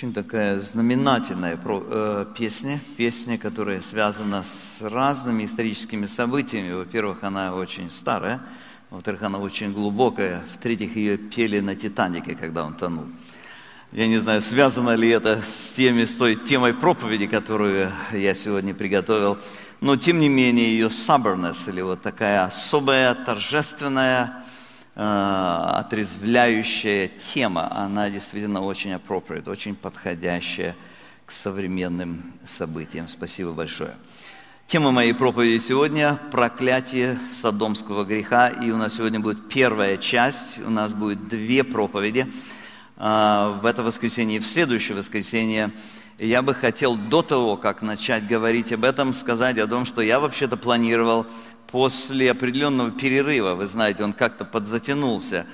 очень такая знаменательная э, песня, песня, которая связана с разными историческими событиями. Во-первых, она очень старая, во-вторых, она очень глубокая, в-третьих, ее пели на «Титанике», когда он тонул. Я не знаю, связано ли это с, теми, с той темой проповеди, которую я сегодня приготовил, но тем не менее ее stubbornness, или вот такая особая, торжественная, отрезвляющая тема, она действительно очень appropriate, очень подходящая к современным событиям. Спасибо большое. Тема моей проповеди сегодня – проклятие содомского греха. И у нас сегодня будет первая часть, у нас будет две проповеди – а, в это воскресенье и в следующее воскресенье. Я бы хотел до того, как начать говорить об этом, сказать о том, что я вообще-то планировал после определенного перерыва, вы знаете, он как-то подзатянулся,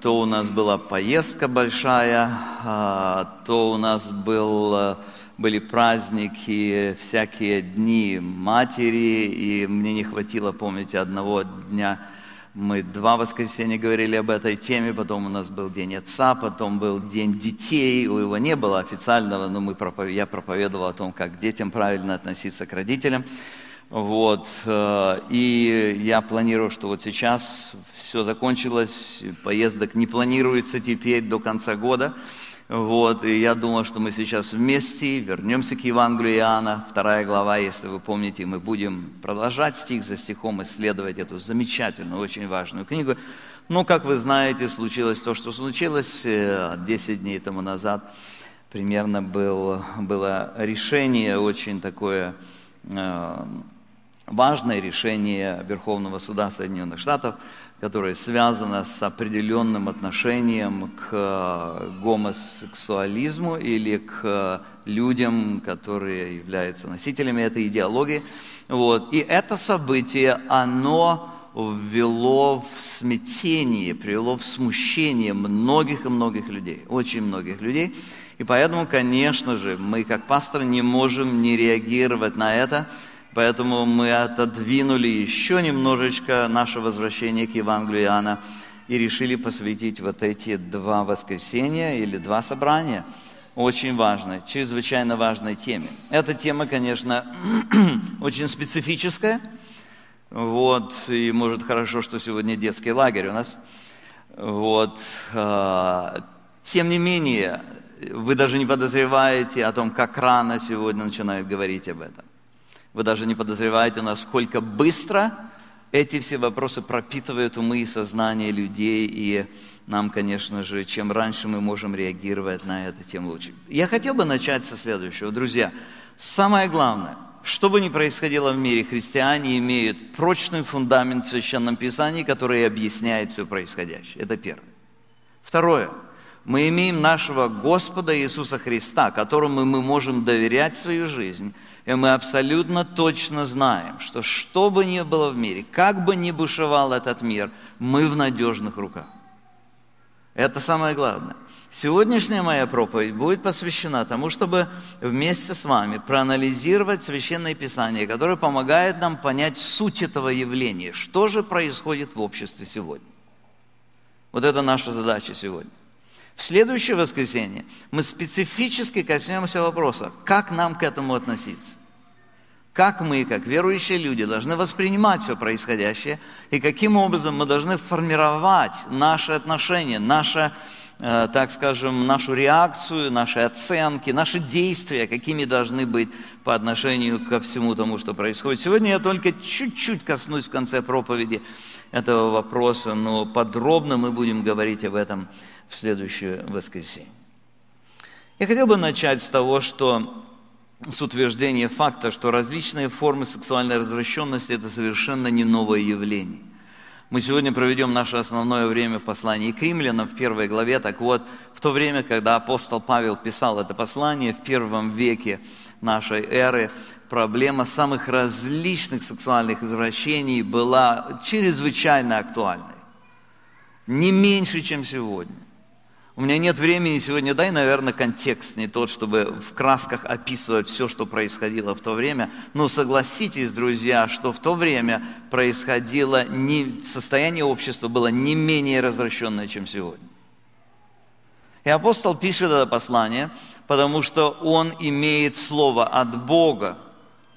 то у нас была поездка большая, а, то у нас был, были праздники, всякие дни матери, и мне не хватило, помните, одного дня мы два воскресенья говорили об этой теме, потом у нас был День Отца, потом был День детей, у его не было официального, но мы проповед... я проповедовал о том, как к детям правильно относиться к родителям. Вот. Э, и я планирую, что вот сейчас все закончилось, поездок не планируется теперь до конца года. Вот, и я думал, что мы сейчас вместе вернемся к Евангелию Иоанна, вторая глава, если вы помните, мы будем продолжать стих за стихом исследовать эту замечательную, очень важную книгу. Но, как вы знаете, случилось то, что случилось 10 э, дней тому назад. Примерно был, было решение очень такое э, важное решение Верховного суда Соединенных Штатов – которое связано с определенным отношением к э, гомосексуализму или к э, людям, которые являются носителями этой идеологии. Вот. И это событие, оно ввело в смятение, привело в смущение многих и многих людей, очень многих людей. И поэтому, конечно же, мы как пасторы не можем не реагировать на это, Поэтому мы отодвинули еще немножечко наше возвращение к Евангелию Иоанна и решили посвятить вот эти два воскресенья или два собрания очень важной, чрезвычайно важной теме. Эта тема, конечно, очень специфическая. Вот, и может хорошо, что сегодня детский лагерь у нас. Вот, а, тем не менее, вы даже не подозреваете о том, как рано сегодня начинают говорить об этом. Вы даже не подозреваете, насколько быстро эти все вопросы пропитывают умы и сознание людей, и нам, конечно же, чем раньше мы можем реагировать на это, тем лучше. Я хотел бы начать со следующего. Друзья, самое главное, что бы ни происходило в мире, христиане имеют прочный фундамент в Священном Писании, который объясняет все происходящее. Это первое. Второе. Мы имеем нашего Господа Иисуса Христа, которому мы можем доверять свою жизнь – и мы абсолютно точно знаем, что что бы ни было в мире, как бы ни бушевал этот мир, мы в надежных руках. Это самое главное. Сегодняшняя моя проповедь будет посвящена тому, чтобы вместе с вами проанализировать Священное Писание, которое помогает нам понять суть этого явления, что же происходит в обществе сегодня. Вот это наша задача сегодня. В следующее воскресенье мы специфически коснемся вопроса, как нам к этому относиться. Как мы, как верующие люди, должны воспринимать все происходящее и каким образом мы должны формировать наши отношения, наше, э, так скажем, нашу реакцию, наши оценки, наши действия, какими должны быть по отношению ко всему тому, что происходит. Сегодня я только чуть-чуть коснусь в конце проповеди этого вопроса, но подробно мы будем говорить об этом в следующее воскресенье. Я хотел бы начать с того, что с утверждения факта, что различные формы сексуальной развращенности – это совершенно не новое явление. Мы сегодня проведем наше основное время в послании к римлянам в первой главе. Так вот, в то время, когда апостол Павел писал это послание, в первом веке нашей эры, проблема самых различных сексуальных извращений была чрезвычайно актуальной. Не меньше, чем сегодня. У меня нет времени сегодня, дай, наверное, контекст не тот, чтобы в красках описывать все, что происходило в то время. Но согласитесь, друзья, что в то время происходило, не, состояние общества было не менее развращенное, чем сегодня. И апостол пишет это послание, потому что он имеет слово от Бога,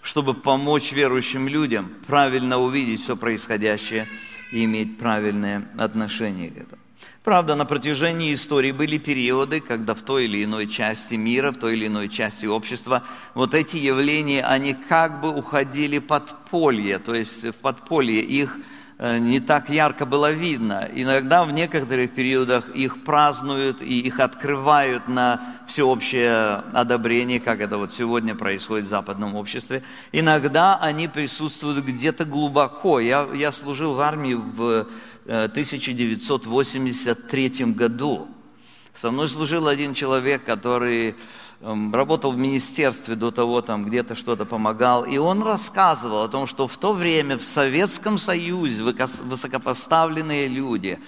чтобы помочь верующим людям правильно увидеть все происходящее и иметь правильное отношение к этому. Правда, на протяжении истории были периоды, когда в той или иной части мира, в той или иной части общества вот эти явления, они как бы уходили под подполье, то есть в подполье их э, не так ярко было видно. Иногда в некоторых периодах их празднуют и их открывают на всеобщее одобрение, как это вот сегодня происходит в западном обществе. Иногда они присутствуют где-то глубоко. Я, я служил в армии в 1983 году. Со мной служил один человек, который эм, работал в министерстве до того, там где-то что-то помогал, и он рассказывал о том, что в то время в Советском Союзе высокопоставленные люди,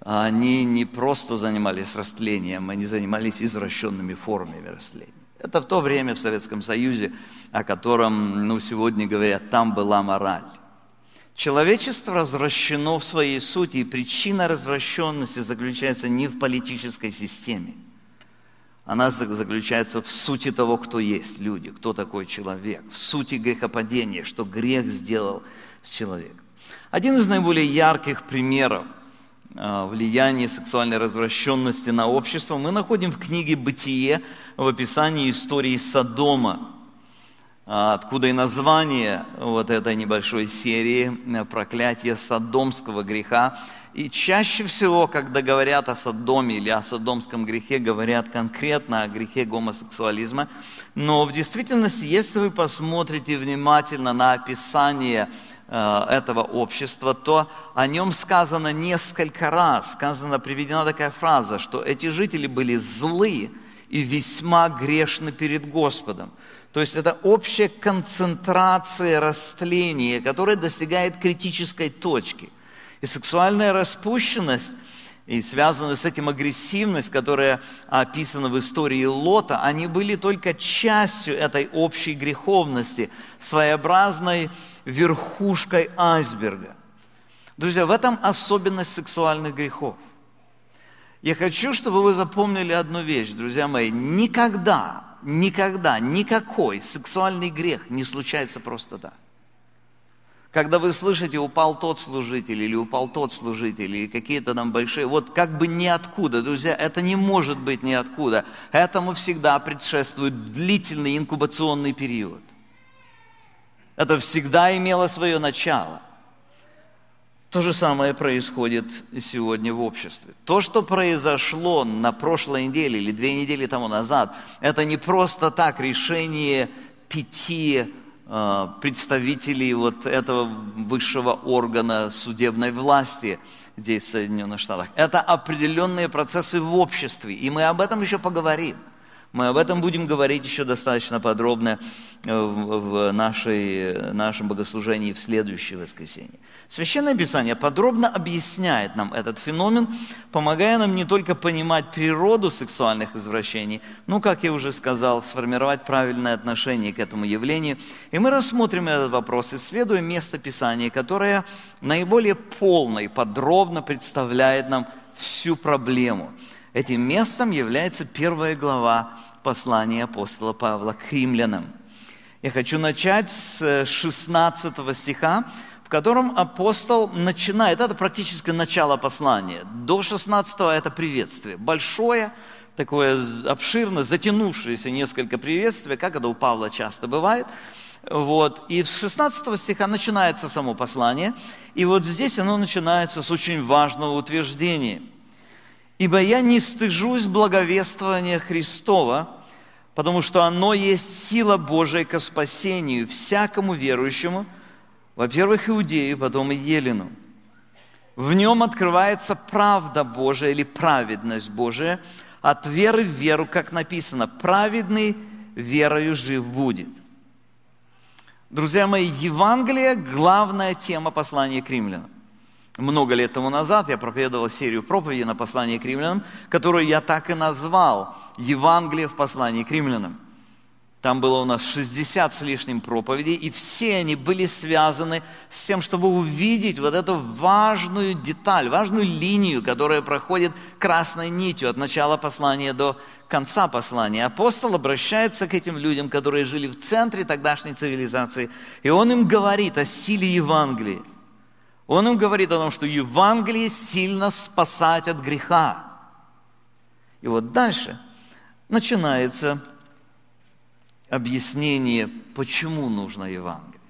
они не просто занимались растлением, они занимались извращенными формами растления. Это в то время в Советском Союзе, о котором ну, сегодня говорят, там была мораль. Человечество развращено в своей сути, и причина развращенности заключается не в политической системе. Она заключается в сути того, кто есть люди, кто такой человек, в сути грехопадения, что грех сделал с человеком. Один из наиболее ярких примеров а, влияния сексуальной развращенности на общество мы находим в книге «Бытие» в описании истории Содома. А, откуда и название вот этой небольшой серии э, «Проклятие содомского греха». И чаще всего, когда говорят о Содоме или о содомском грехе, говорят конкретно о грехе гомосексуализма. Но в действительности, если вы посмотрите внимательно на описание э, этого общества, то о нем сказано несколько раз. Сказано, приведена такая фраза, что эти жители были злы и весьма грешны перед Господом. То есть это общая концентрация растления, которая достигает критической точки. И сексуальная распущенность и связанная с этим агрессивность, которая описана в истории Лота, они были только частью этой общей греховности, своеобразной верхушкой айсберга. Друзья, в этом особенность сексуальных грехов. Я хочу, чтобы вы запомнили одну вещь, друзья мои. Никогда никогда никакой сексуальный грех не случается просто так. Когда вы слышите, упал тот служитель или упал тот служитель, или какие-то там большие, вот как бы ниоткуда, друзья, это не может быть ниоткуда. Этому всегда предшествует длительный инкубационный период. Это всегда имело свое начало. То же самое происходит сегодня в обществе. То, что произошло на прошлой неделе или две недели тому назад, это не просто так решение пяти э, представителей вот этого высшего органа судебной власти здесь, в Соединенных Штатах. Это определенные процессы в обществе, и мы об этом еще поговорим. Мы об этом будем говорить еще достаточно подробно э, в нашей, нашем богослужении в следующее воскресенье. Священное Писание подробно объясняет нам этот феномен, помогая нам не только понимать природу сексуальных извращений, но, как я уже сказал, сформировать правильное отношение к этому явлению. И мы рассмотрим этот вопрос, исследуя место Писания, которое наиболее полно и подробно представляет нам всю проблему. Этим местом является первая глава послания апостола Павла к римлянам. Я хочу начать с 16 стиха, котором апостол начинает, это практически начало послания. До 16 это приветствие. Большое, такое обширное, затянувшееся несколько приветствий, как это у Павла часто бывает. Вот. И с 16 стиха начинается само послание. И вот здесь оно начинается с очень важного утверждения. «Ибо я не стыжусь благовествования Христова, потому что оно есть сила Божия ко спасению всякому верующему, во-первых, Иудею, потом и Елену. В нем открывается правда Божия или праведность Божия от веры в веру, как написано, праведный верою жив будет. Друзья мои, Евангелие – главная тема послания к римлянам. много лет тому назад я проповедовал серию проповедей на послание к римлянам, которую я так и назвал «Евангелие в послании к римлянам». Там было у нас 60 с лишним проповедей, и все они были связаны с тем, чтобы увидеть вот эту важную деталь, важную линию, которая проходит красной нитью от начала послания до конца послания. Апостол обращается к этим людям, которые жили в центре тогдашней цивилизации, и он им говорит о силе Евангелия. Он им говорит о том, что Евангелие сильно спасать от греха. И вот дальше начинается объяснение, почему нужно Евангелие.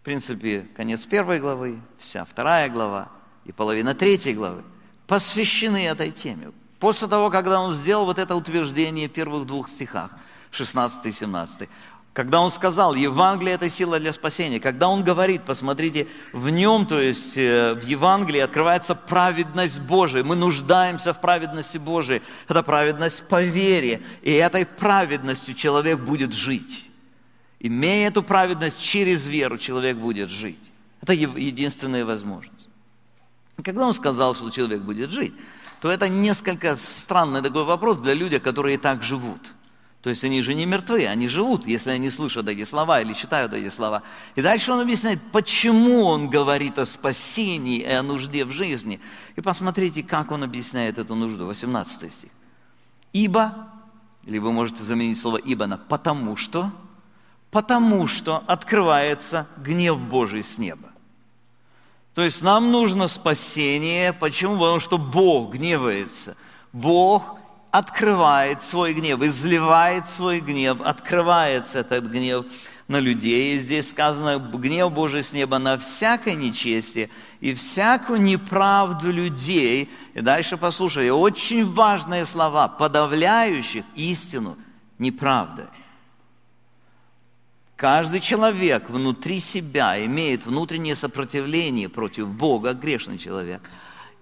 В принципе, конец первой главы, вся вторая глава и половина третьей главы посвящены этой теме. После того, когда он сделал вот это утверждение в первых двух стихах, 16 и 17, когда он сказал, Евангелие – это сила для спасения, когда он говорит, посмотрите, в нем, то есть э, в Евангелии открывается праведность Божия. Мы нуждаемся в праведности Божией. Это праведность по вере. И этой праведностью человек будет жить. Имея эту праведность через веру, человек будет жить. Это единственная возможность. когда он сказал, что человек будет жить, то это несколько странный такой вопрос для людей, которые и так живут – то есть они же не мертвы, они живут, если они слышат эти слова или читают эти слова. И дальше он объясняет, почему он говорит о спасении и о нужде в жизни. И посмотрите, как он объясняет эту нужду. 18 стих. «Ибо», или вы можете заменить слово «ибо» на «потому что», «потому что открывается гнев Божий с неба». То есть нам нужно спасение. Почему? Потому что Бог гневается. Бог открывает свой гнев, изливает свой гнев, открывается этот гнев на людей. И здесь сказано, гнев Божий с неба на всякое нечестие и всякую неправду людей. И дальше послушай, очень важные слова, подавляющих истину неправдой. Каждый человек внутри себя имеет внутреннее сопротивление против Бога, грешный человек –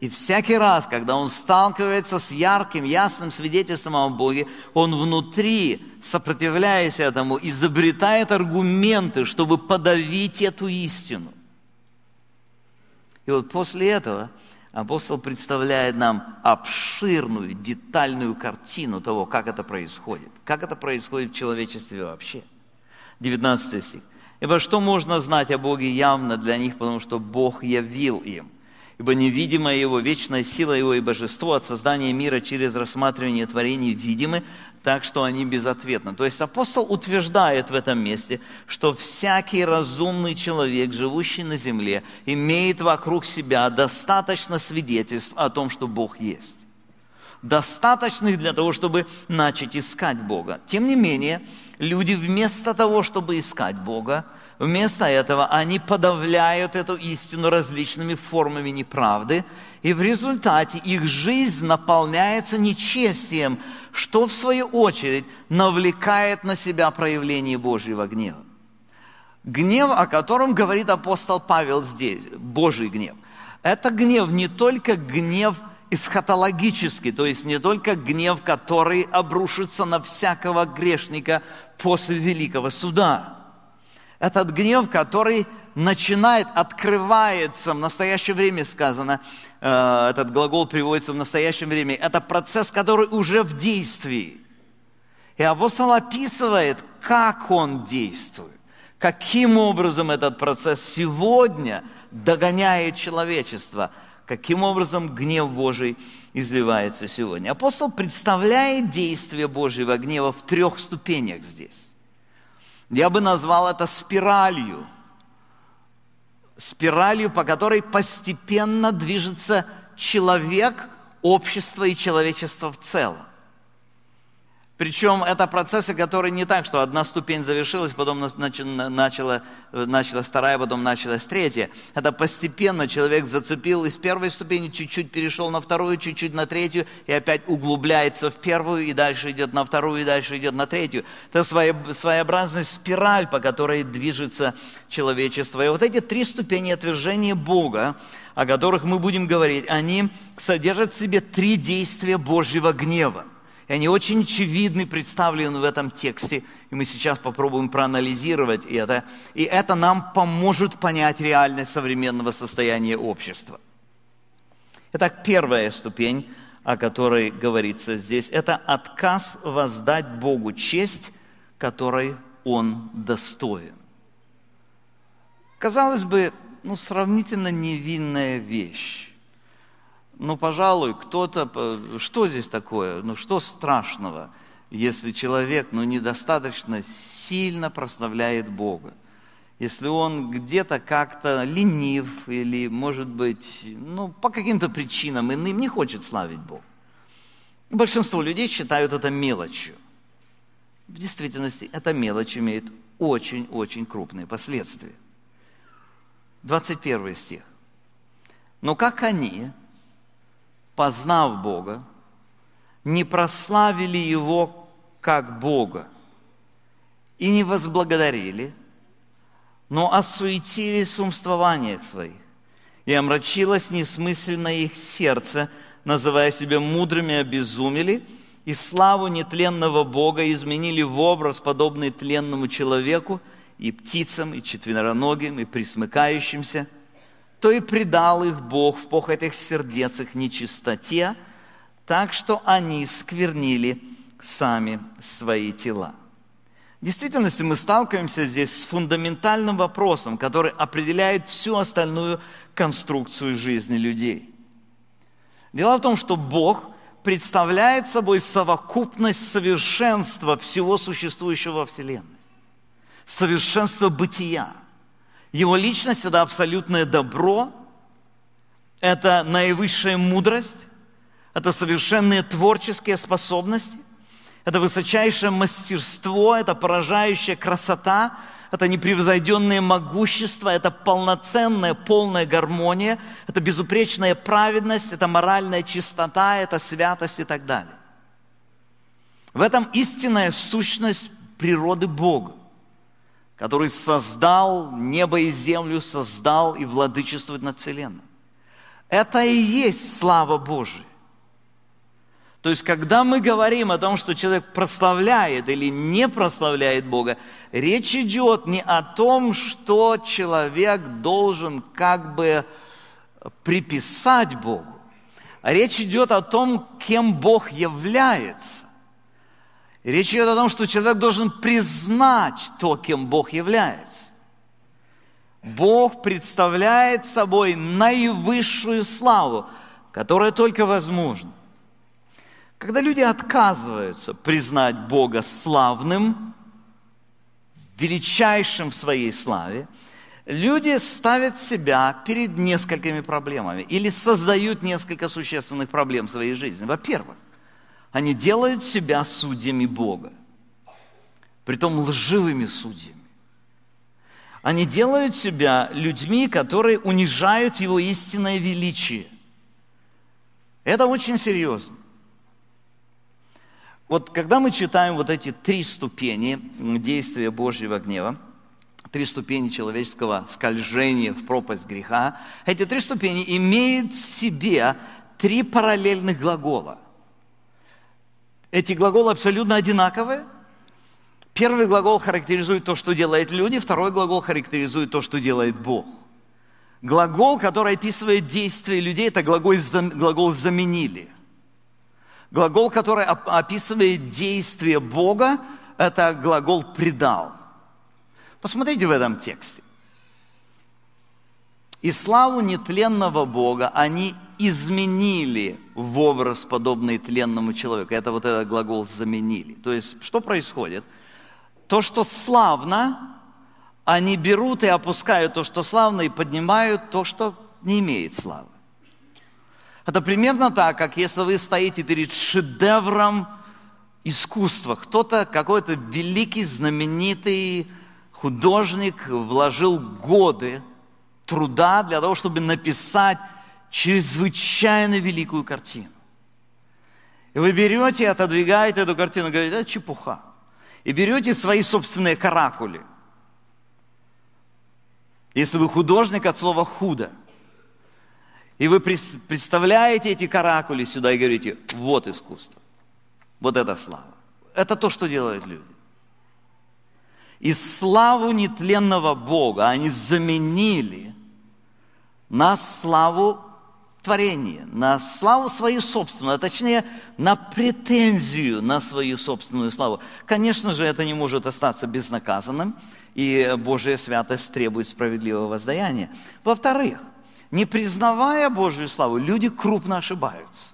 и всякий раз, когда он сталкивается с ярким, ясным свидетельством о Боге, он внутри, сопротивляясь этому, изобретает аргументы, чтобы подавить эту истину. И вот после этого апостол представляет нам обширную, детальную картину того, как это происходит. Как это происходит в человечестве вообще. 19 стих. «Ибо что можно знать о Боге явно для них, потому что Бог явил им – ибо невидимая Его, вечная сила Его и божество от создания мира через рассматривание творений видимы, так что они безответны. То есть апостол утверждает в этом месте, что всякий разумный человек, живущий на земле, имеет вокруг себя достаточно свидетельств о том, что Бог есть. Достаточных для того, чтобы начать искать Бога. Тем не менее, люди вместо того, чтобы искать Бога, Вместо этого они подавляют эту истину различными формами неправды, и в результате их жизнь наполняется нечестием, что в свою очередь навлекает на себя проявление Божьего гнева. Гнев, о котором говорит апостол Павел здесь, Божий гнев, это гнев не только гнев эсхатологический, то есть не только гнев, который обрушится на всякого грешника после великого суда – этот гнев, который начинает, открывается, в настоящее время сказано, э, этот глагол приводится в настоящем времени, это процесс, который уже в действии. И апостол описывает, как он действует, каким образом этот процесс сегодня догоняет человечество, каким образом гнев Божий изливается сегодня. Апостол представляет действие Божьего гнева в трех ступенях здесь. Я бы назвал это спиралью. Спиралью, по которой постепенно движется человек, общество и человечество в целом. Причем это процессы, которые не так, что одна ступень завершилась, потом начала, началась вторая, потом началась третья. Это постепенно человек зацепил из первой ступени, чуть-чуть перешел на вторую, чуть-чуть на третью, и опять углубляется в первую, и дальше идет на вторую, и дальше идет на третью. Это своеобразная спираль, по которой движется человечество. И вот эти три ступени отвержения Бога, о которых мы будем говорить, они содержат в себе три действия Божьего гнева. И они очень очевидны, представлены в этом тексте, и мы сейчас попробуем проанализировать это. И это нам поможет понять реальность современного состояния общества. Итак, первая ступень, о которой говорится здесь, это отказ воздать Богу честь, которой Он достоин. Казалось бы, ну, сравнительно невинная вещь. Ну, пожалуй, кто-то... Что здесь такое? Ну, что страшного, если человек, ну, недостаточно сильно прославляет Бога? Если он где-то как-то ленив или, может быть, ну, по каким-то причинам иным не хочет славить Бога. Большинство людей считают это мелочью. В действительности эта мелочь имеет очень-очень крупные последствия. 21 стих. Но как они, познав Бога, не прославили Его как Бога и не возблагодарили, но осуетились в умствованиях своих, и омрачилось несмысленно их сердце, называя себя мудрыми, обезумели, и славу нетленного Бога изменили в образ, подобный тленному человеку – и птицам, и четвероногим, и присмыкающимся, то и предал их Бог в похотях этих сердец их нечистоте, так что они сквернили сами свои тела. В действительности мы сталкиваемся здесь с фундаментальным вопросом, который определяет всю остальную конструкцию жизни людей. Дело в том, что Бог представляет собой совокупность совершенства всего существующего во Вселенной совершенство бытия. Его личность – это абсолютное добро, это наивысшая мудрость, это совершенные творческие способности, это высочайшее мастерство, это поражающая красота, это непревзойденное могущество, это полноценная, полная гармония, это безупречная праведность, это моральная чистота, это святость и так далее. В этом истинная сущность природы Бога который создал небо и землю, создал и владычествует над Вселенной. Это и есть слава Божия. То есть, когда мы говорим о том, что человек прославляет или не прославляет Бога, речь идет не о том, что человек должен как бы приписать Богу, речь идет о том, кем Бог является. Речь идет о том, что человек должен признать то, кем Бог является. Бог представляет собой наивысшую славу, которая только возможна. Когда люди отказываются признать Бога славным, величайшим в своей славе, люди ставят себя перед несколькими проблемами или создают несколько существенных проблем в своей жизни. Во-первых, они делают себя судьями Бога, притом лживыми судьями. Они делают себя людьми, которые унижают Его истинное величие. Это очень серьезно. Вот когда мы читаем вот эти три ступени действия Божьего гнева, три ступени человеческого скольжения в пропасть греха, эти три ступени имеют в себе три параллельных глагола – эти глаголы абсолютно одинаковые. Первый глагол характеризует то, что делают люди, второй глагол характеризует то, что делает Бог. Глагол, который описывает действия людей, это глагол, глагол «заменили». Глагол, который описывает действие Бога, это глагол «предал». Посмотрите в этом тексте. «И славу нетленного Бога они изменили в образ, подобный тленному человеку. Это вот этот глагол «заменили». То есть, что происходит? То, что славно, они берут и опускают то, что славно, и поднимают то, что не имеет славы. Это примерно так, как если вы стоите перед шедевром искусства. Кто-то, какой-то великий, знаменитый художник вложил годы труда для того, чтобы написать чрезвычайно великую картину. И вы берете отодвигаете эту картину говорите, это чепуха. И берете свои собственные каракули. Если вы художник от слова «худо», и вы представляете эти каракули сюда и говорите, вот искусство. Вот это слава. Это то, что делают люди. И славу нетленного Бога они заменили на славу творения, на славу свою собственную, а точнее на претензию на свою собственную славу. Конечно же, это не может остаться безнаказанным, и Божья святость требует справедливого воздаяния. Во-вторых, не признавая Божью славу, люди крупно ошибаются.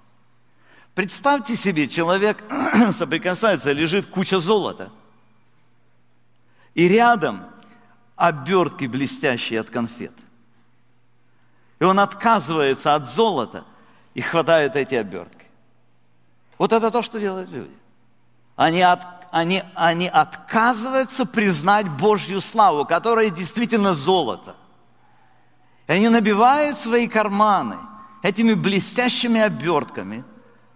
Представьте себе, человек соприкасается, лежит куча золота, и рядом обертки блестящие от конфет. И он отказывается от золота и хватает эти обертки. Вот это то, что делают люди. Они, от, они, они отказываются признать Божью славу, которая действительно золото. И они набивают свои карманы этими блестящими обертками,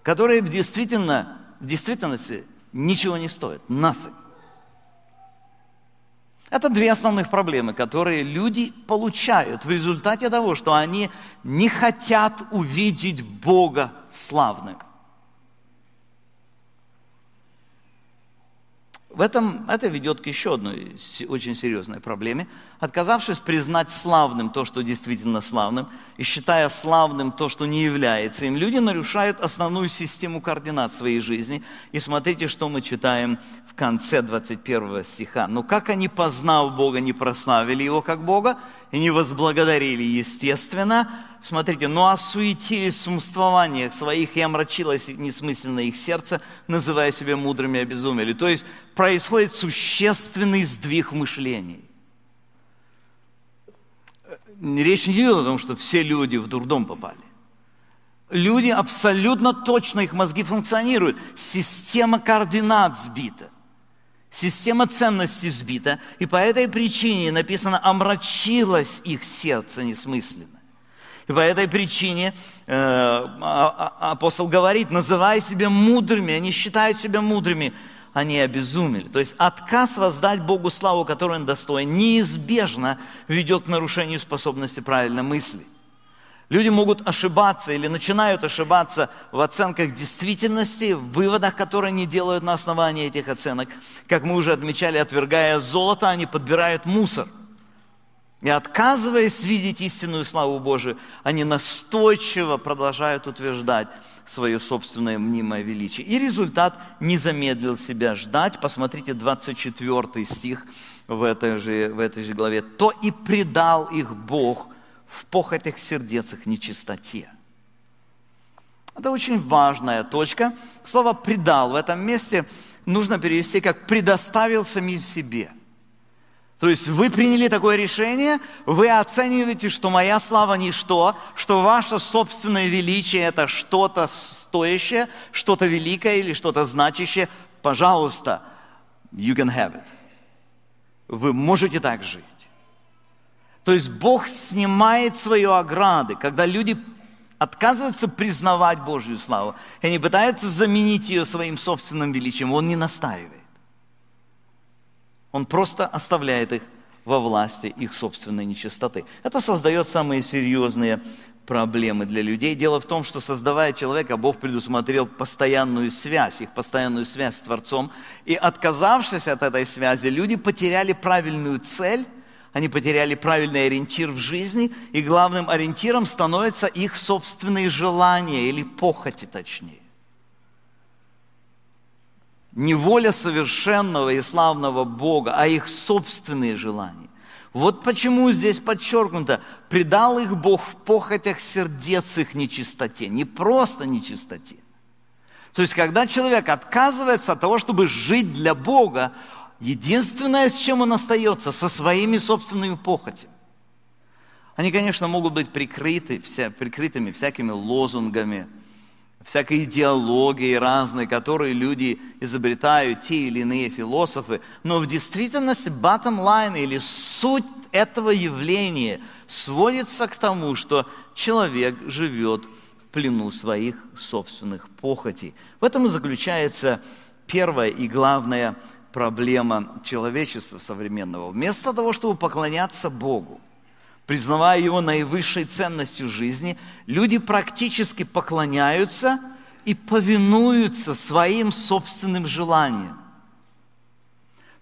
которые в, действительно, в действительности ничего не стоят. Nothing. Это две основных проблемы, которые люди получают в результате того, что они не хотят увидеть Бога славным. В этом, это ведет к еще одной очень серьезной проблеме. Отказавшись признать славным то, что действительно славным, и считая славным то, что не является им, люди нарушают основную систему координат своей жизни. И смотрите, что мы читаем конце 21 стиха. «Но как они, познав Бога, не прославили Его как Бога, и не возблагодарили, естественно, смотрите, ну осуетились в сумствованиях своих и омрачилось несмысленно их сердце, называя себя мудрыми и обезумели. То есть происходит существенный сдвиг мышлений. Речь не идет о том, что все люди в дурдом попали. Люди абсолютно точно, их мозги функционируют. Система координат сбита – Система ценностей сбита, и по этой причине написано «омрачилось их сердце несмысленно». И по этой причине э, а, а, апостол говорит, называя себя мудрыми, они считают себя мудрыми, они обезумели. То есть отказ воздать Богу славу, которую он достоин, неизбежно ведет к нарушению способности правильно мыслить. Люди могут ошибаться или начинают ошибаться в оценках действительности, в выводах, которые они делают на основании этих оценок. Как мы уже отмечали, отвергая золото, они подбирают мусор. И отказываясь видеть истинную славу Божию, они настойчиво продолжают утверждать свое собственное мнимое величие. И результат не замедлил себя ждать. Посмотрите 24 стих в этой же, в этой же главе. «То и предал их Бог – в похотях сердец их нечистоте. Это очень важная точка. Слово «предал» в этом месте нужно перевести как «предоставил самим себе». То есть вы приняли такое решение, вы оцениваете, что моя слава ничто, что ваше собственное величие – это что-то стоящее, что-то великое или что-то значащее. Пожалуйста, you can have it. Вы можете так жить. То есть Бог снимает свои ограды, когда люди отказываются признавать Божью славу, и они пытаются заменить ее своим собственным величием, Он не настаивает. Он просто оставляет их во власти их собственной нечистоты. Это создает самые серьезные проблемы для людей. Дело в том, что создавая человека, Бог предусмотрел постоянную связь, их постоянную связь с Творцом. И отказавшись от этой связи, люди потеряли правильную цель они потеряли правильный ориентир в жизни, и главным ориентиром становятся их собственные желания или похоти точнее. Не воля совершенного и славного Бога, а их собственные желания. Вот почему здесь подчеркнуто, предал их Бог в похотях сердец их нечистоте, не просто нечистоте. То есть, когда человек отказывается от того, чтобы жить для Бога, Единственное, с чем он остается, со своими собственными похотями. Они, конечно, могут быть прикрыты, вся, прикрытыми всякими лозунгами, всякой идеологией разной, которые люди изобретают, те или иные философы. Но в действительности bottom line или суть этого явления сводится к тому, что человек живет в плену своих собственных похотей. В этом и заключается первое и главное проблема человечества современного. Вместо того, чтобы поклоняться Богу, признавая Его наивысшей ценностью жизни, люди практически поклоняются и повинуются своим собственным желаниям.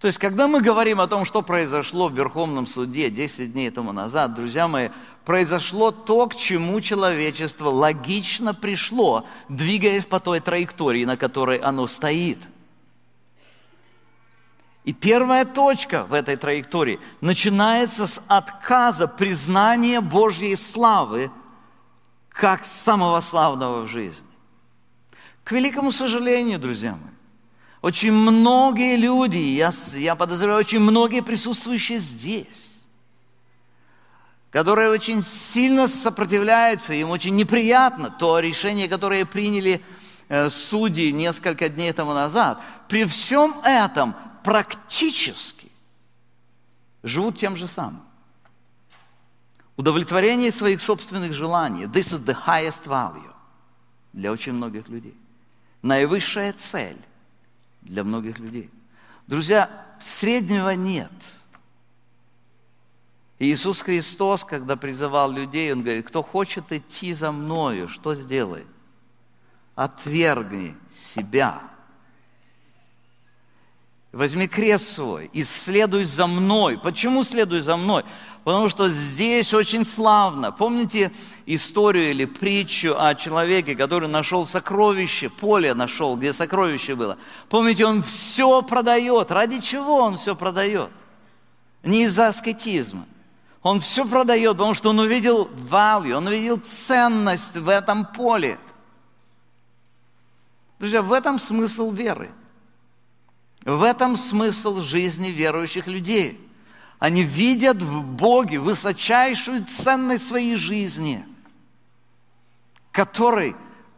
То есть, когда мы говорим о том, что произошло в Верховном суде 10 дней тому назад, друзья мои, произошло то, к чему человечество логично пришло, двигаясь по той траектории, на которой оно стоит. И первая точка в этой траектории начинается с отказа признания Божьей славы как самого славного в жизни. К великому сожалению, друзья мои, очень многие люди, я, я подозреваю, очень многие присутствующие здесь, которые очень сильно сопротивляются, им очень неприятно то решение, которое приняли э, судьи несколько дней тому назад. При всем этом практически живут тем же самым. Удовлетворение своих собственных желаний. This is the highest value для очень многих людей. Наивысшая цель для многих людей. Друзья, среднего нет. Иисус Христос, когда призывал людей, Он говорит, кто хочет идти за Мною, что сделай? Отвергни себя. Возьми крест свой и следуй за мной. Почему следуй за мной? Потому что здесь очень славно. Помните историю или притчу о человеке, который нашел сокровище, поле нашел, где сокровище было? Помните, он все продает. Ради чего он все продает? Не из-за аскетизма. Он все продает, потому что он увидел value, он увидел ценность в этом поле. Друзья, в этом смысл веры. В этом смысл жизни верующих людей – они видят в Боге высочайшую ценность своей жизни, которой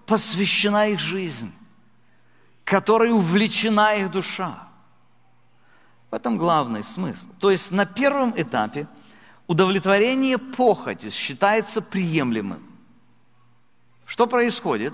посвящена их жизнь, которой увлечена их душа. В этом главный смысл. То есть на первом этапе удовлетворение похоти считается приемлемым. Что происходит?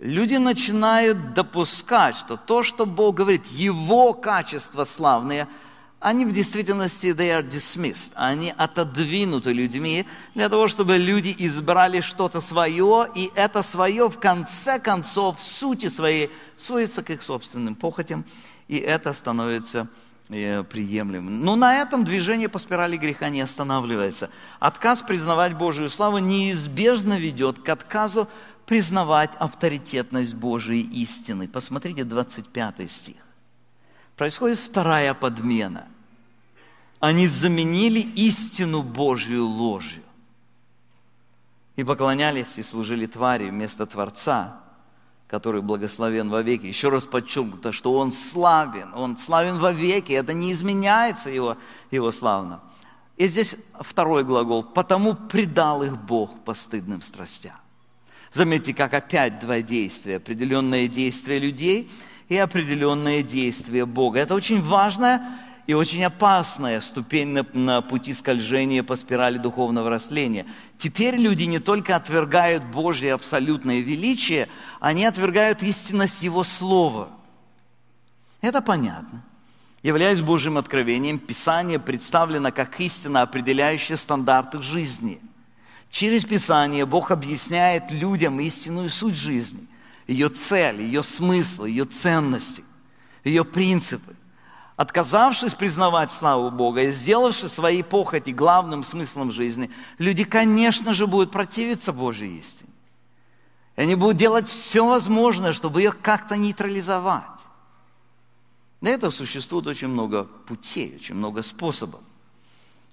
Люди начинают допускать, что то, что Бог говорит, Его качества славные – они в действительности they are dismissed, они отодвинуты людьми для того, чтобы люди избрали что-то свое, и это свое в конце концов в сути своей сводится к их собственным похотям, и это становится э, приемлемым. Но на этом движение по спирали греха не останавливается. Отказ признавать Божию славу неизбежно ведет к отказу признавать авторитетность Божией истины. Посмотрите 25 стих происходит вторая подмена. Они заменили истину Божью ложью. И поклонялись и служили твари вместо Творца, который благословен вовеки. Еще раз подчеркнуто, что Он славен, Он славен вовеки, это не изменяется Его, его славно. И здесь второй глагол, потому предал их Бог постыдным страстям. Заметьте, как опять два действия. Определенное действие людей – и определенное действие Бога. Это очень важная и очень опасная ступень на, на пути скольжения по спирали духовного растления. Теперь люди не только отвергают Божье абсолютное величие, они отвергают истинность Его Слова. Это понятно. Являясь Божьим откровением, Писание представлено как истина, определяющая стандарты жизни. Через Писание Бог объясняет людям истинную суть жизни – ее цель, ее смысл, ее ценности, ее принципы. Отказавшись признавать славу Бога и сделавши свои похоти главным смыслом жизни, люди, конечно же, будут противиться Божьей истине. И они будут делать все возможное, чтобы ее как-то нейтрализовать. Для этого существует очень много путей, очень много способов.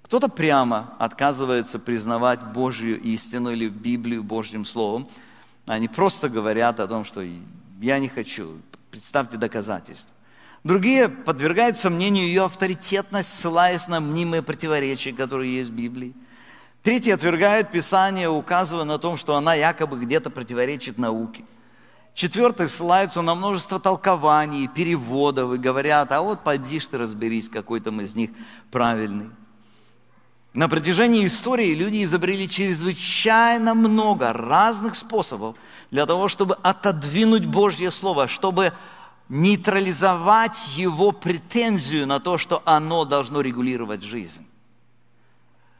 Кто-то прямо отказывается признавать Божью истину или Библию Божьим Словом – они просто говорят о том, что я не хочу. Представьте доказательства. Другие подвергают сомнению ее авторитетность, ссылаясь на мнимые противоречия, которые есть в Библии. Третьи отвергают Писание, указывая на том, что она якобы где-то противоречит науке. Четвертые ссылаются на множество толкований, переводов и говорят, а вот поди ты разберись, какой там из них правильный. На протяжении истории люди изобрели чрезвычайно много разных способов для того, чтобы отодвинуть Божье Слово, чтобы нейтрализовать его претензию на то, что оно должно регулировать жизнь.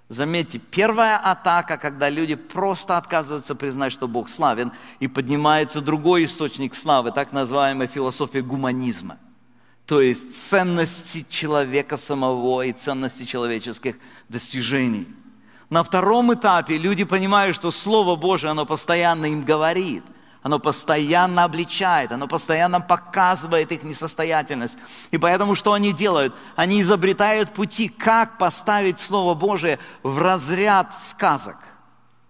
Заметьте, первая атака, когда люди просто отказываются признать, что Бог славен, и поднимается другой источник славы, так называемая философия гуманизма. То есть ценности человека самого и ценности человеческих достижений. На втором этапе люди понимают, что Слово Божие, оно постоянно им говорит – оно постоянно обличает, оно постоянно показывает их несостоятельность. И поэтому что они делают? Они изобретают пути, как поставить Слово Божие в разряд сказок,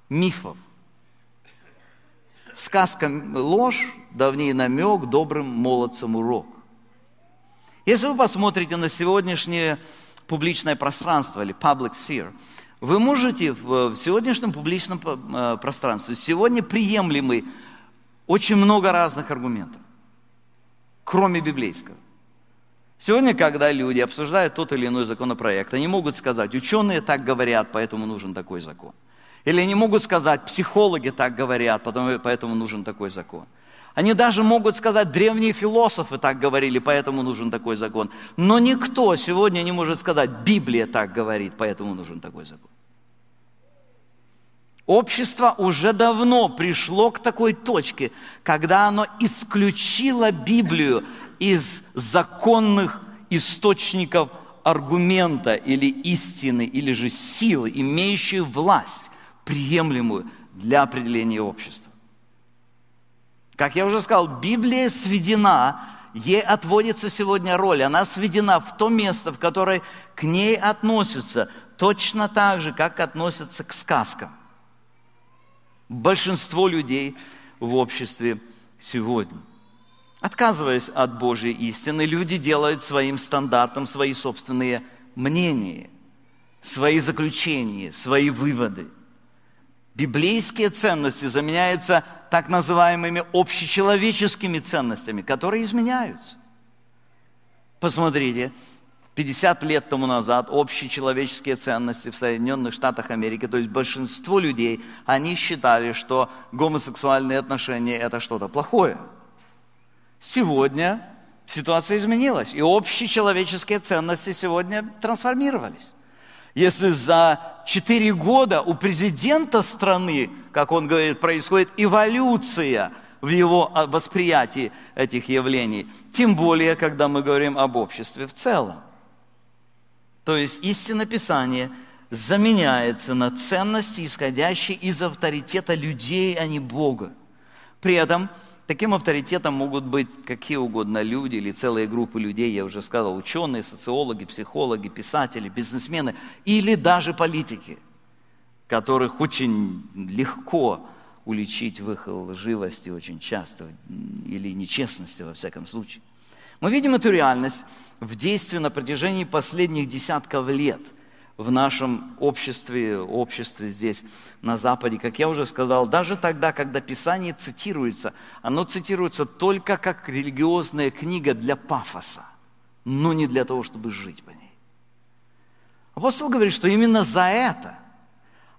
мифов. Сказка ложь, давний намек, добрым молодцам урок. Если вы посмотрите на сегодняшнее публичное пространство или public sphere, вы можете в сегодняшнем публичном э, пространстве, сегодня приемлемый очень много разных аргументов, кроме библейского. Сегодня, когда люди обсуждают тот или иной законопроект, они могут сказать, ученые так говорят, поэтому нужен такой закон. Или они могут сказать, психологи так говорят, поэтому нужен такой закон. Они даже могут сказать, древние философы так говорили, поэтому нужен такой закон. Но никто сегодня не может сказать, Библия так говорит, поэтому нужен такой закон. Общество уже давно пришло к такой точке, когда оно исключило Библию из законных источников аргумента или истины, или же силы, имеющие власть, приемлемую для определения общества. Как я уже сказал, Библия сведена, ей отводится сегодня роль, она сведена в то место, в которое к ней относятся точно так же, как относятся к сказкам большинство людей в обществе сегодня. Отказываясь от Божьей истины, люди делают своим стандартом свои собственные мнения, свои заключения, свои выводы. Библейские ценности заменяются так называемыми общечеловеческими ценностями, которые изменяются. Посмотрите, 50 лет тому назад общие человеческие ценности в Соединенных Штатах Америки, то есть большинство людей, они считали, что гомосексуальные отношения – это что-то плохое. Сегодня ситуация изменилась, и общие человеческие ценности сегодня трансформировались. Если за 4 года у президента страны, как он говорит, происходит эволюция в его восприятии этих явлений, тем более, когда мы говорим об обществе в целом. То есть истина Писания заменяется на ценности, исходящие из авторитета людей, а не Бога. При этом таким авторитетом могут быть какие угодно люди или целые группы людей, я уже сказал, ученые, социологи, психологи, писатели, бизнесмены или даже политики, которых очень легко уличить в их лживости очень часто или нечестности во всяком случае. Мы видим эту реальность в действии на протяжении последних десятков лет в нашем обществе, обществе здесь, на Западе. Как я уже сказал, даже тогда, когда Писание цитируется, оно цитируется только как религиозная книга для пафоса, но не для того, чтобы жить по ней. Апостол говорит, что именно за это –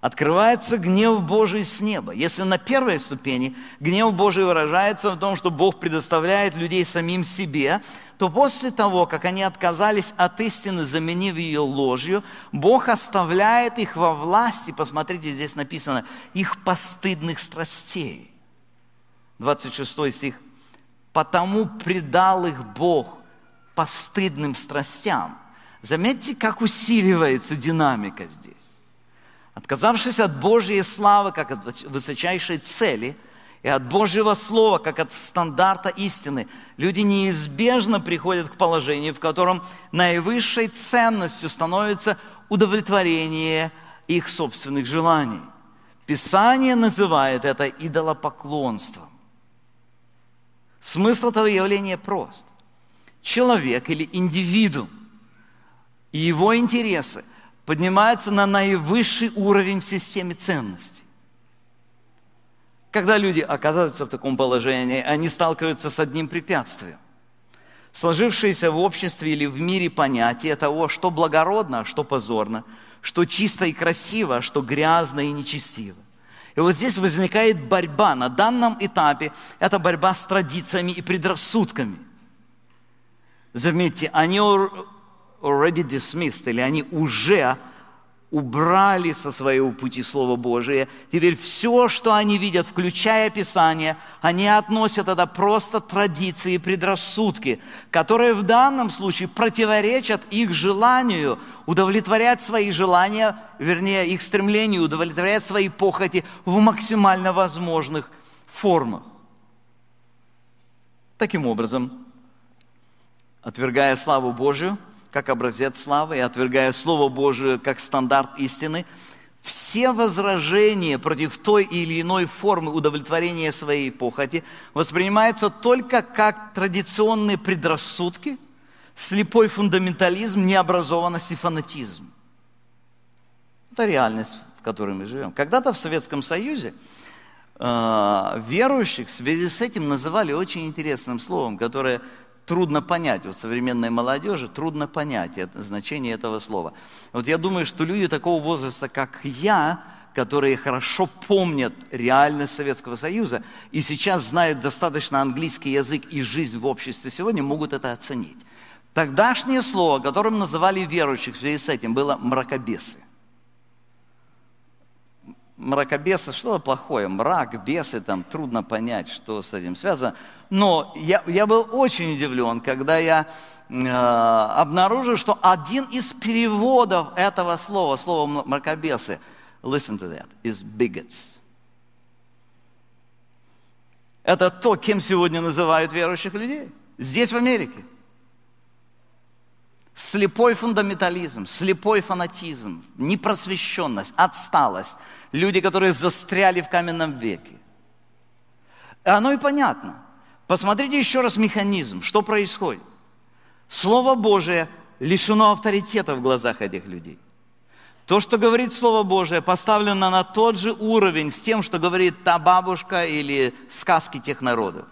открывается гнев Божий с неба. Если на первой ступени гнев Божий выражается в том, что Бог предоставляет людей самим себе, то после того, как они отказались от истины, заменив ее ложью, Бог оставляет их во власти, посмотрите, здесь написано, их постыдных страстей. 26 стих. «Потому предал их Бог постыдным страстям». Заметьте, как усиливается динамика здесь. Отказавшись от Божьей славы, как от высочайшей цели, и от Божьего Слова, как от стандарта истины, люди неизбежно приходят к положению, в котором наивысшей ценностью становится удовлетворение их собственных желаний. Писание называет это идолопоклонством. Смысл этого явления прост. Человек или индивидуум и его интересы – поднимаются на наивысший уровень в системе ценностей. Когда люди оказываются в таком положении, они сталкиваются с одним препятствием. Сложившееся в обществе или в мире понятие того, что благородно, а что позорно, что чисто и красиво, а что грязно и нечестиво. И вот здесь возникает борьба. На данном этапе это борьба с традициями и предрассудками. Заметьте, они already dismissed, или они уже убрали со своего пути Слово Божие. Теперь все, что они видят, включая Писание, они относят это просто традиции и предрассудки, которые в данном случае противоречат их желанию удовлетворять свои желания, вернее, их стремлению удовлетворять свои похоти в максимально возможных формах. Таким образом, отвергая славу Божию – как образец славы и отвергая Слово Божие как стандарт истины, все возражения против той или иной формы удовлетворения своей похоти воспринимаются только как традиционные предрассудки, слепой фундаментализм, необразованность и фанатизм. Это реальность, в которой мы живем. Когда-то в Советском Союзе э, верующих в связи с этим называли очень интересным словом, которое трудно понять, у современной молодежи трудно понять это, значение этого слова. Вот я думаю, что люди такого возраста, как я, которые хорошо помнят реальность Советского Союза и сейчас знают достаточно английский язык и жизнь в обществе сегодня, могут это оценить. Тогдашнее слово, которым называли верующих в связи с этим, было мракобесы. Мракобесы, что плохое? Мрак, бесы, там трудно понять, что с этим связано. Но я, я был очень удивлен, когда я э, обнаружил, что один из переводов этого слова, слова мракобесы, listen to that, is bigots. Это то, кем сегодня называют верующих людей. Здесь, в Америке. Слепой фундаментализм, слепой фанатизм, непросвещенность, отсталость. Люди, которые застряли в каменном веке. Оно и понятно – Посмотрите еще раз механизм, что происходит. Слово Божие лишено авторитета в глазах этих людей. То, что говорит Слово Божие, поставлено на тот же уровень с тем, что говорит та бабушка или сказки тех народов.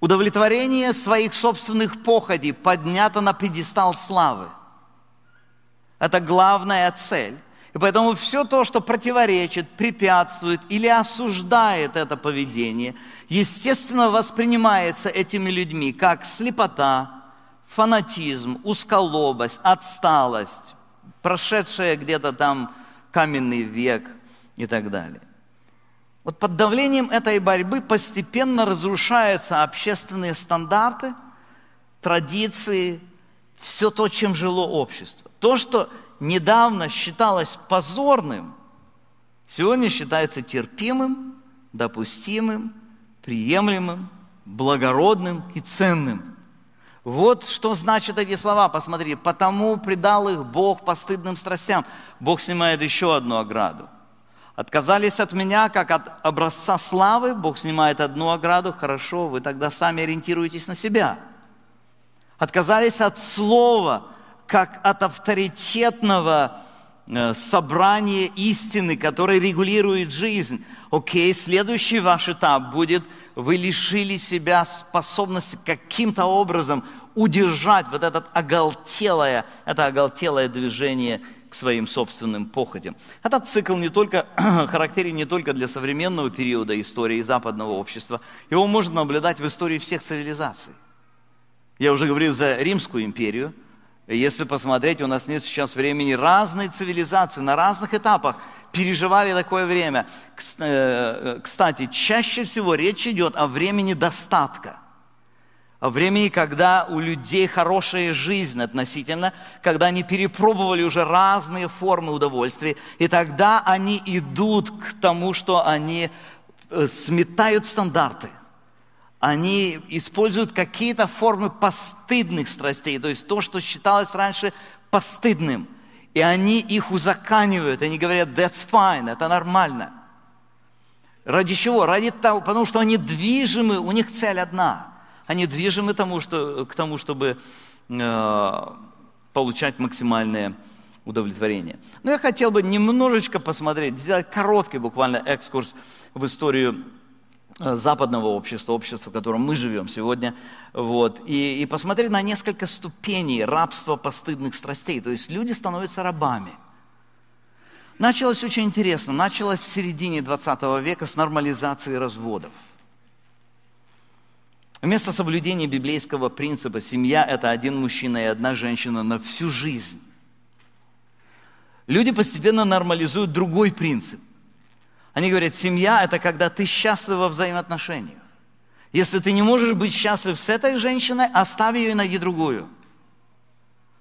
Удовлетворение своих собственных походей поднято на пьедестал славы. Это главная цель. И поэтому все то, что противоречит, препятствует или осуждает это поведение, естественно, воспринимается этими людьми как слепота, фанатизм, узколобость, отсталость, прошедшая где-то там каменный век и так далее. Вот под давлением этой борьбы постепенно разрушаются общественные стандарты, традиции, все то, чем жило общество. То, что недавно считалось позорным, сегодня считается терпимым, допустимым, приемлемым, благородным и ценным. Вот что значат эти слова, посмотрите. «Потому предал их Бог постыдным страстям». Бог снимает еще одну ограду. Отказались от меня, как от образца славы, Бог снимает одну ограду, хорошо, вы тогда сами ориентируетесь на себя. Отказались от слова, как от авторитетного э, собрания истины, которое регулирует жизнь. Окей, следующий ваш этап будет, вы лишили себя способности каким-то образом удержать вот это оголтелое, это оголтелое движение к своим собственным похотям. Этот цикл не только, характерен не только для современного периода истории западного общества, его можно наблюдать в истории всех цивилизаций. Я уже говорил за Римскую империю – если посмотреть, у нас нет сейчас времени, разные цивилизации на разных этапах переживали такое время. Э, кстати, чаще всего речь идет о времени достатка. О времени, когда у людей хорошая жизнь относительно, когда они перепробовали уже разные формы удовольствия, и тогда они идут к тому, что они э, сметают стандарты – они используют какие-то формы постыдных страстей, то есть то, что считалось раньше постыдным. И они их узаканивают, они говорят, that's fine, это нормально. Ради чего? Ради того, потому что они движимы, у них цель одна. Они движимы тому, что, к тому, чтобы э, получать максимальное удовлетворение. Но я хотел бы немножечко посмотреть, сделать короткий буквально экскурс в историю западного общества, общества, в котором мы живем сегодня, вот, и, и посмотреть на несколько ступеней рабства постыдных страстей. То есть люди становятся рабами. Началось очень интересно. Началось в середине 20 века с нормализации разводов. Вместо соблюдения библейского принципа семья – это один мужчина и одна женщина на всю жизнь. Люди постепенно нормализуют другой принцип. Они говорят, семья – это когда ты счастлив во взаимоотношениях. Если ты не можешь быть счастлив с этой женщиной, оставь ее и найди другую.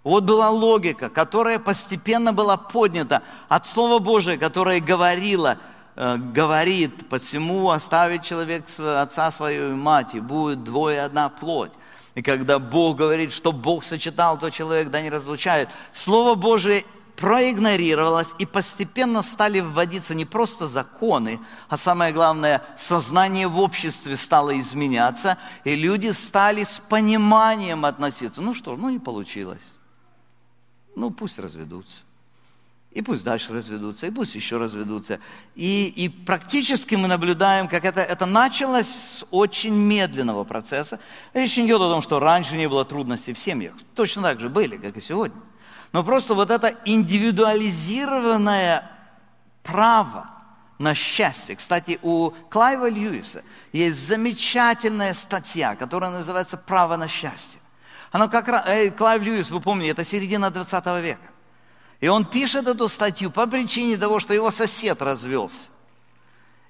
Вот была логика, которая постепенно была поднята от Слова Божия, которое говорило, э, говорит, посему оставит человек отца свою и мать, и будет двое одна плоть. И когда Бог говорит, что Бог сочетал, то человек да не разлучает. Слово Божие проигнорировалось, и постепенно стали вводиться не просто законы, а самое главное, сознание в обществе стало изменяться, и люди стали с пониманием относиться. Ну что, ну не получилось. Ну пусть разведутся. И пусть дальше разведутся, и пусть еще разведутся. И, и практически мы наблюдаем, как это, это началось с очень медленного процесса. Речь не идет о том, что раньше не было трудностей в семьях. Точно так же были, как и сегодня. Но просто вот это индивидуализированное право на счастье. Кстати, у Клайва Льюиса есть замечательная статья, которая называется «Право на счастье». Оно как раз, э, Клайв Льюис, вы помните, это середина 20 века. И он пишет эту статью по причине того, что его сосед развелся.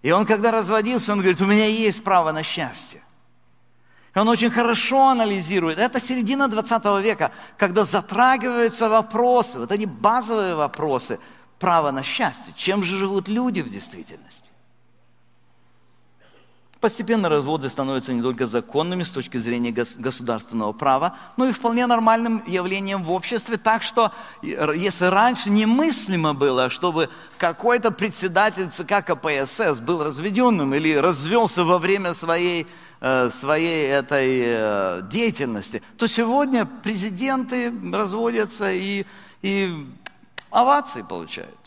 И он, когда разводился, он говорит, у меня есть право на счастье. Он очень хорошо анализирует. Это середина 20 века, когда затрагиваются вопросы, вот они базовые вопросы права на счастье. Чем же живут люди в действительности? Постепенно разводы становятся не только законными с точки зрения государственного права, но и вполне нормальным явлением в обществе. Так что, если раньше немыслимо было, чтобы какой-то председатель ЦК КПСС был разведенным или развелся во время своей своей этой э, деятельности, то сегодня президенты разводятся и, и овации получают.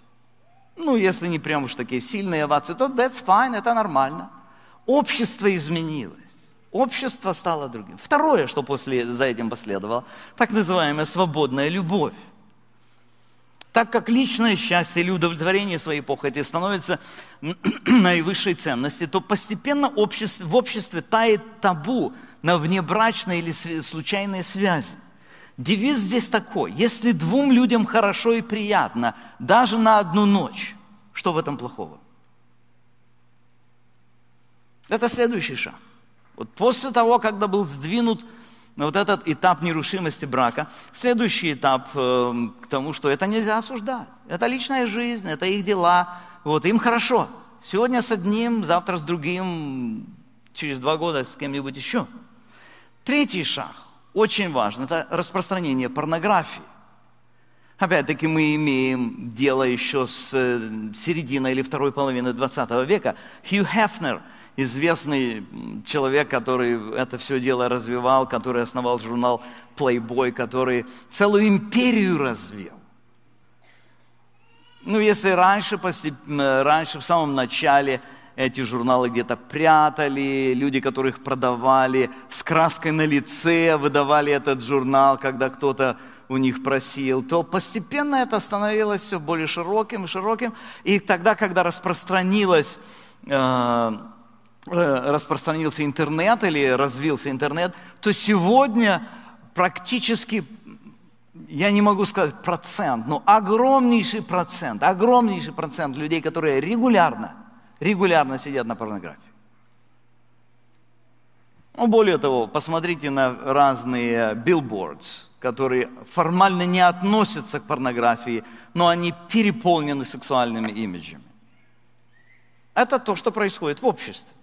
Ну, если не прям уж такие сильные овации, то that's fine, это нормально. Общество изменилось. Общество стало другим. Второе, что после, за этим последовало, так называемая свободная любовь. Так как личное счастье или удовлетворение своей похоти становится наивысшей ценностью, то постепенно в обществе тает табу на внебрачные или случайные связи. Девиз здесь такой, если двум людям хорошо и приятно, даже на одну ночь, что в этом плохого? Это следующий шаг. Вот после того, когда был сдвинут вот этот этап нерушимости брака. Следующий этап э, к тому, что это нельзя осуждать. Это личная жизнь, это их дела. Вот, им хорошо. Сегодня с одним, завтра с другим, через два года с кем-нибудь еще. Третий шаг, очень важно, это распространение порнографии. Опять-таки мы имеем дело еще с э, середины или второй половины 20 века. Хью Хефнер – известный человек, который это все дело развивал, который основал журнал Playboy, который целую империю развил. Ну, если раньше, раньше в самом начале эти журналы где-то прятали, люди, которых продавали, с краской на лице выдавали этот журнал, когда кто-то у них просил, то постепенно это становилось все более широким и широким. И тогда, когда распространилось э, распространился интернет или развился интернет, то сегодня практически, я не могу сказать процент, но огромнейший процент, огромнейший процент людей, которые регулярно, регулярно сидят на порнографии. Ну, более того, посмотрите на разные billboards, которые формально не относятся к порнографии, но они переполнены сексуальными имиджами. Это то, что происходит в обществе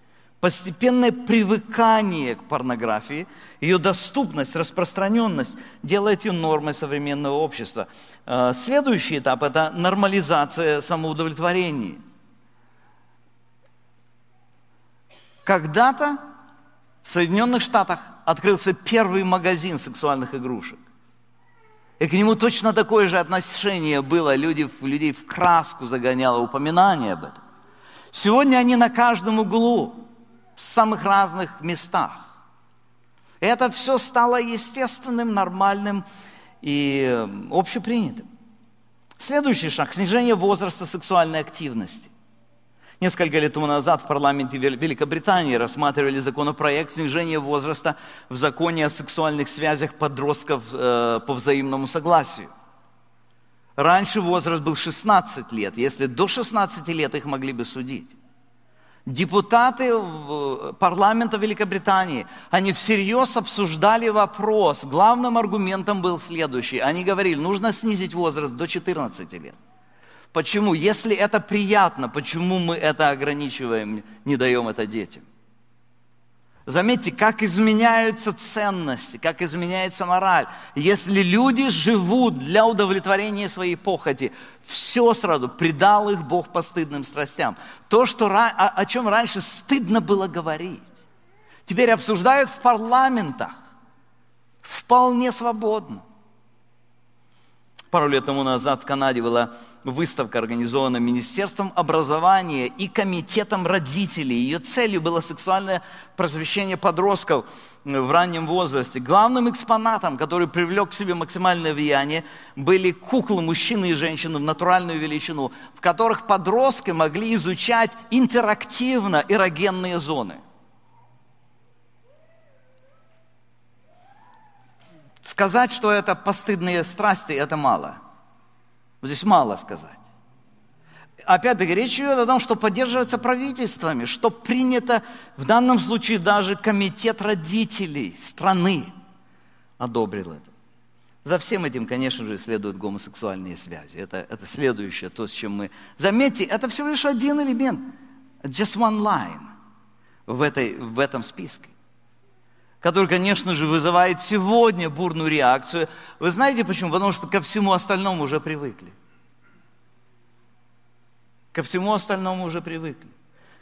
постепенное привыкание к порнографии, ее доступность, распространенность делает ее нормой современного общества. Э, следующий этап – это нормализация самоудовлетворения. Когда-то в Соединенных Штатах открылся первый магазин сексуальных игрушек. И к нему точно такое же отношение было, люди, людей в краску загоняло упоминание об этом. Сегодня они на каждом углу в самых разных местах. Это все стало естественным, нормальным и э, общепринятым. Следующий шаг – снижение возраста сексуальной активности. Несколько лет тому назад в парламенте Великобритании рассматривали законопроект снижения возраста в законе о сексуальных связях подростков э, по взаимному согласию. Раньше возраст был 16 лет. Если до 16 лет их могли бы судить. Депутаты парламента Великобритании, они всерьез обсуждали вопрос. Главным аргументом был следующий. Они говорили, нужно снизить возраст до 14 лет. Почему? Если это приятно, почему мы это ограничиваем, не даем это детям? Заметьте, как изменяются ценности, как изменяется мораль. Если люди живут для удовлетворения своей похоти, все сразу предал их Бог постыдным страстям. То, что, о, о чем раньше стыдно было говорить, теперь обсуждают в парламентах вполне свободно. Пару лет тому назад в Канаде была выставка, организованная Министерством образования и Комитетом родителей. Ее целью было сексуальное просвещение подростков в раннем возрасте. Главным экспонатом, который привлек к себе максимальное влияние, были куклы мужчины и женщины в натуральную величину, в которых подростки могли изучать интерактивно эрогенные зоны. Сказать, что это постыдные страсти, это мало – Здесь мало сказать. Опять-таки, речь идет о том, что поддерживается правительствами, что принято в данном случае даже комитет родителей страны одобрил это. За всем этим, конечно же, следуют гомосексуальные связи. Это, это следующее, то, с чем мы... Заметьте, это всего лишь один элемент. Just one line в, этой, в этом списке который, конечно же, вызывает сегодня бурную реакцию. Вы знаете почему? Потому что ко всему остальному уже привыкли. Ко всему остальному уже привыкли.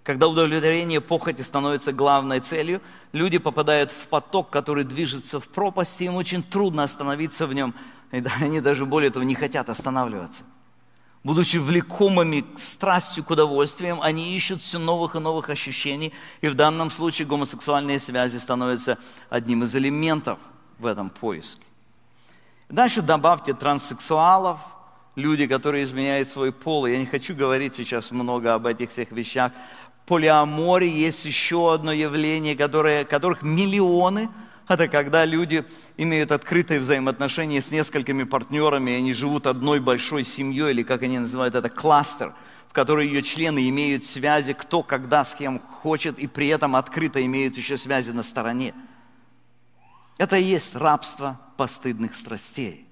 Когда удовлетворение похоти становится главной целью, люди попадают в поток, который движется в пропасть, и им очень трудно остановиться в нем. И они даже более того не хотят останавливаться. Будучи влекомыми страстью к удовольствиям, они ищут все новых и новых ощущений, и в данном случае гомосексуальные связи становятся одним из элементов в этом поиске. Дальше добавьте транссексуалов, люди, которые изменяют свой пол. Я не хочу говорить сейчас много об этих всех вещах. Полиамория есть еще одно явление, которое, которых миллионы – это когда люди имеют открытые взаимоотношения с несколькими партнерами, и они живут одной большой семьей, или как они называют это, кластер, в которой ее члены имеют связи, кто когда с кем хочет, и при этом открыто имеют еще связи на стороне. Это и есть рабство постыдных страстей,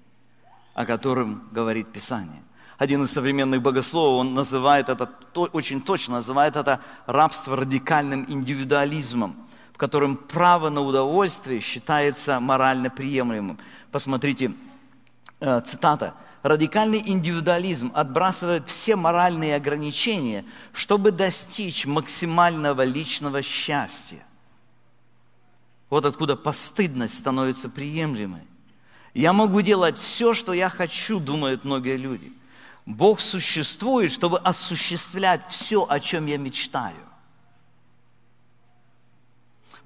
о котором говорит Писание. Один из современных богословов, он называет это, очень точно называет это рабство радикальным индивидуализмом – котором право на удовольствие считается морально приемлемым. Посмотрите, э, цитата. Радикальный индивидуализм отбрасывает все моральные ограничения, чтобы достичь максимального личного счастья. Вот откуда постыдность становится приемлемой. Я могу делать все, что я хочу, думают многие люди. Бог существует, чтобы осуществлять все, о чем я мечтаю.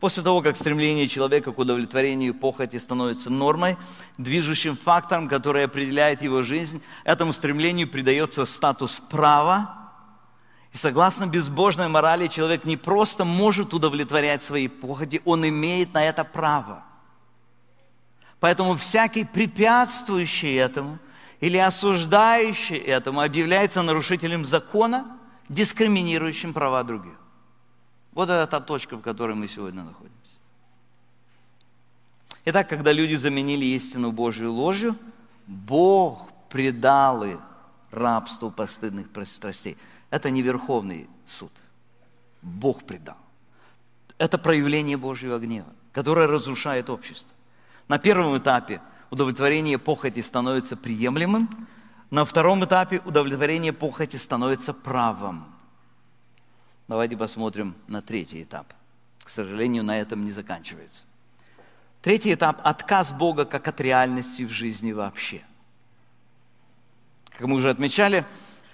После того, как стремление человека к удовлетворению похоти становится нормой, движущим фактором, который определяет его жизнь, этому стремлению придается статус права. И согласно безбожной морали, человек не просто может удовлетворять свои похоти, он имеет на это право. Поэтому всякий препятствующий этому или осуждающий этому объявляется нарушителем закона, дискриминирующим права других. Вот это та точка, в которой мы сегодня находимся. Итак, когда люди заменили истину Божью ложью, Бог предал их рабству постыдных страстей. Это не Верховный суд. Бог предал. Это проявление Божьего гнева, которое разрушает общество. На первом этапе удовлетворение похоти становится приемлемым, на втором этапе удовлетворение похоти становится правом. Давайте посмотрим на третий этап. К сожалению, на этом не заканчивается. Третий этап – отказ Бога как от реальности в жизни вообще. Как мы уже отмечали,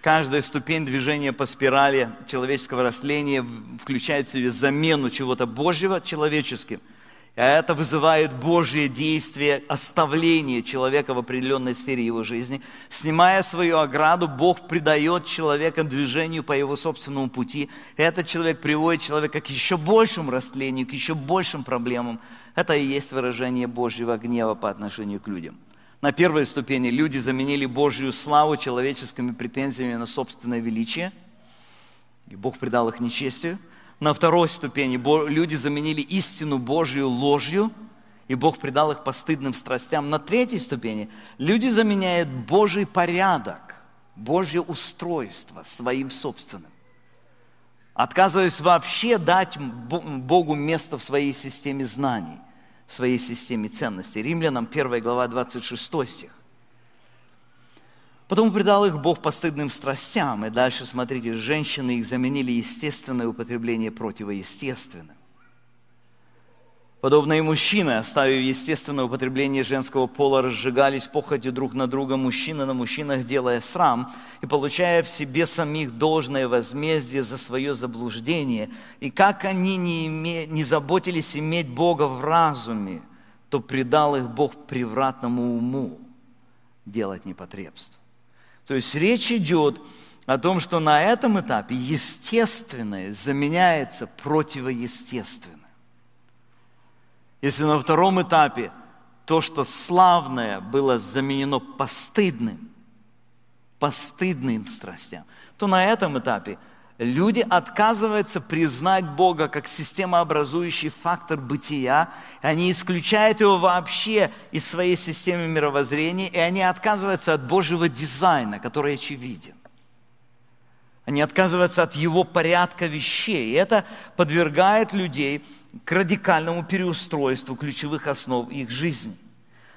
каждая ступень движения по спирали человеческого растления включает в себе замену чего-то Божьего человеческим – а это вызывает Божье действие, оставление человека в определенной сфере его жизни. Снимая свою ограду, Бог придает человека движению по его собственному пути. Этот человек приводит человека к еще большему растлению, к еще большим проблемам. Это и есть выражение Божьего гнева по отношению к людям. На первой ступени люди заменили Божью славу человеческими претензиями на собственное величие, и Бог придал их нечестию. На второй ступени люди заменили истину Божью ложью, и Бог придал их постыдным страстям. На третьей ступени люди заменяют Божий порядок, Божье устройство своим собственным. Отказываясь вообще дать Богу место в своей системе знаний, в своей системе ценностей. Римлянам 1 глава 26 стих. Потом предал их Бог постыдным страстям. И дальше, смотрите, женщины их заменили естественное употребление противоестественным. Подобно и мужчины, оставив естественное употребление женского пола, разжигались похотью друг на друга, мужчины на мужчинах, делая срам и получая в себе самих должное возмездие за свое заблуждение. И как они не, име, не заботились иметь Бога в разуме, то предал их Бог превратному уму делать непотребство. То есть речь идет о том, что на этом этапе естественное заменяется противоестественным. Если на втором этапе то, что славное, было заменено постыдным, постыдным страстям, то на этом этапе люди отказываются признать Бога как системообразующий фактор бытия, они исключают его вообще из своей системы мировоззрения, и они отказываются от Божьего дизайна, который очевиден. Они отказываются от его порядка вещей. И это подвергает людей к радикальному переустройству ключевых основ их жизни.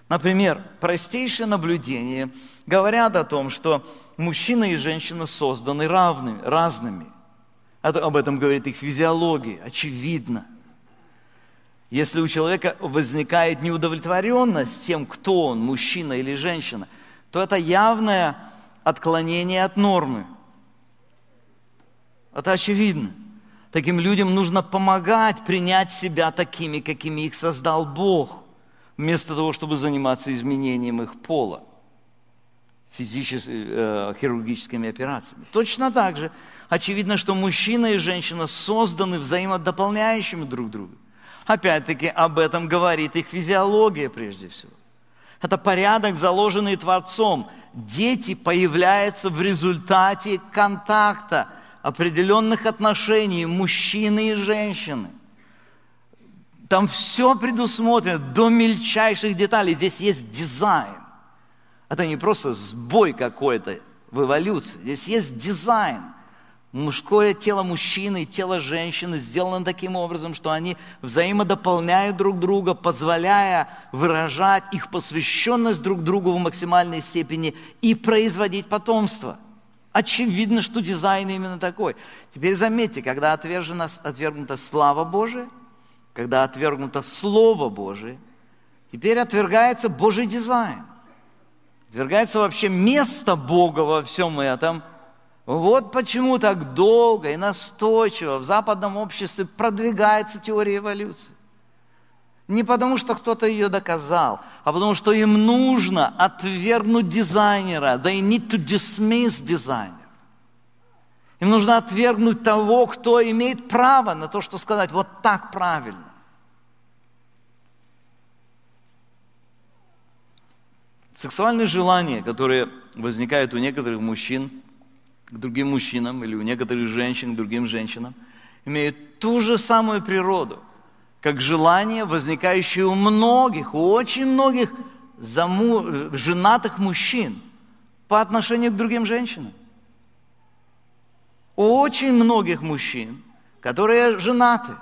Например, простейшие наблюдения говорят о том, что мужчина и женщина созданы равными, разными. Об этом говорит их физиология, очевидно. Если у человека возникает неудовлетворенность тем, кто он, мужчина или женщина, то это явное отклонение от нормы. Это очевидно. Таким людям нужно помогать принять себя такими, какими их создал Бог, вместо того, чтобы заниматься изменением их пола, физическими, э, хирургическими операциями. Точно так же очевидно, что мужчина и женщина созданы взаимодополняющими друг друга. Опять-таки об этом говорит их физиология прежде всего. Это порядок, заложенный Творцом. Дети появляются в результате контакта – определенных отношений мужчины и женщины. Там все предусмотрено до мельчайших деталей. Здесь есть дизайн. Это не просто сбой какой-то в эволюции. Здесь есть дизайн. Мужское тело мужчины и тело женщины сделано таким образом, что они взаимодополняют друг друга, позволяя выражать их посвященность друг другу в максимальной степени и производить потомство – Очевидно, что дизайн именно такой. Теперь заметьте, когда отвержена, отвергнута слава Божия, когда отвергнуто Слово Божие, теперь отвергается Божий дизайн. Отвергается вообще место Бога во всем этом. Вот почему так долго и настойчиво в западном обществе продвигается теория эволюции. Не потому, что кто-то ее доказал, а потому, что им нужно отвергнуть дизайнера. They need to dismiss designer. Им нужно отвергнуть того, кто имеет право на то, что сказать вот так правильно. Сексуальные желания, которые возникают у некоторых мужчин к другим мужчинам или у некоторых женщин к другим женщинам, имеют ту же самую природу – как желание, возникающее у многих, у очень многих заму... женатых мужчин по отношению к другим женщинам. У очень многих мужчин, которые женаты,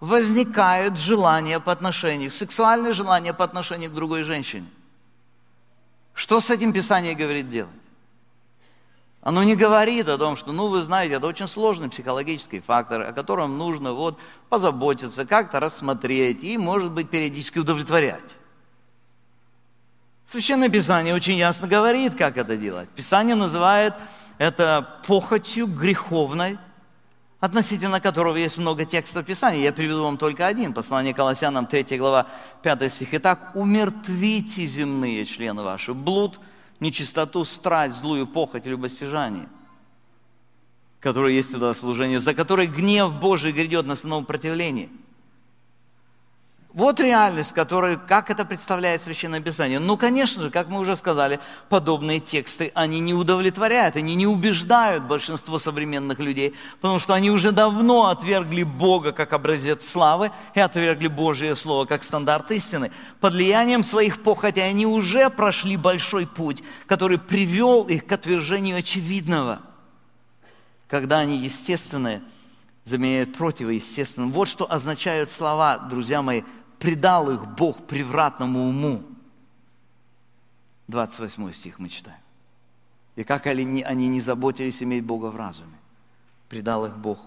возникают желания по отношению, сексуальные желания по отношению к другой женщине. Что с этим Писание говорит делать? Оно не говорит о том, что, ну, вы знаете, это очень сложный психологический фактор, о котором нужно вот позаботиться, как-то рассмотреть и, может быть, периодически удовлетворять. Священное Писание очень ясно говорит, как это делать. Писание называет это похотью греховной, относительно которого есть много текстов Писания. Я приведу вам только один. Послание Колоссянам, 3 глава, 5 стих. «Итак, умертвите земные члены ваши, блуд, нечистоту, страсть, злую похоть, любостяжание, которое есть тогда служение, за которое гнев Божий грядет на основном противлении. Вот реальность, которая, как это представляет Священное Писание. Ну, конечно же, как мы уже сказали, подобные тексты, они не удовлетворяют, они не убеждают большинство современных людей, потому что они уже давно отвергли Бога как образец славы и отвергли Божие Слово как стандарт истины. Под влиянием своих похотей они уже прошли большой путь, который привел их к отвержению очевидного, когда они естественные заменяют противоестественным. Вот что означают слова, друзья мои, предал их Бог превратному уму. 28 стих мы читаем. И как они, не заботились иметь Бога в разуме. Предал их Бог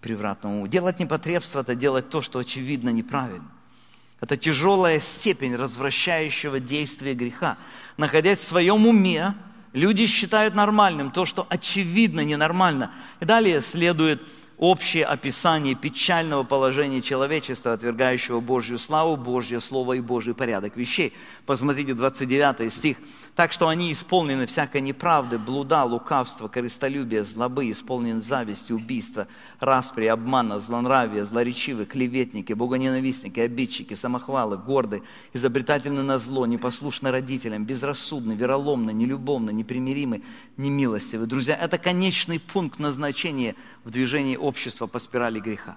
превратному уму. Делать непотребство – это делать то, что очевидно неправильно. Это тяжелая степень развращающего действия греха. Находясь в своем уме, люди считают нормальным то, что очевидно ненормально. И далее следует общее описание печального положения человечества, отвергающего Божью славу, Божье Слово и Божий порядок вещей. Посмотрите 29 стих. «Так что они исполнены всякой неправды, блуда, лукавства, корыстолюбия, злобы, исполнены зависти, убийства, распри, обмана, злонравия, злоречивы, клеветники, богоненавистники, обидчики, самохвалы, горды, изобретательны на зло, непослушны родителям, безрассудны, вероломны, нелюбовны, непримиримы, немилостивы». Друзья, это конечный пункт назначения в движении общества по спирали греха.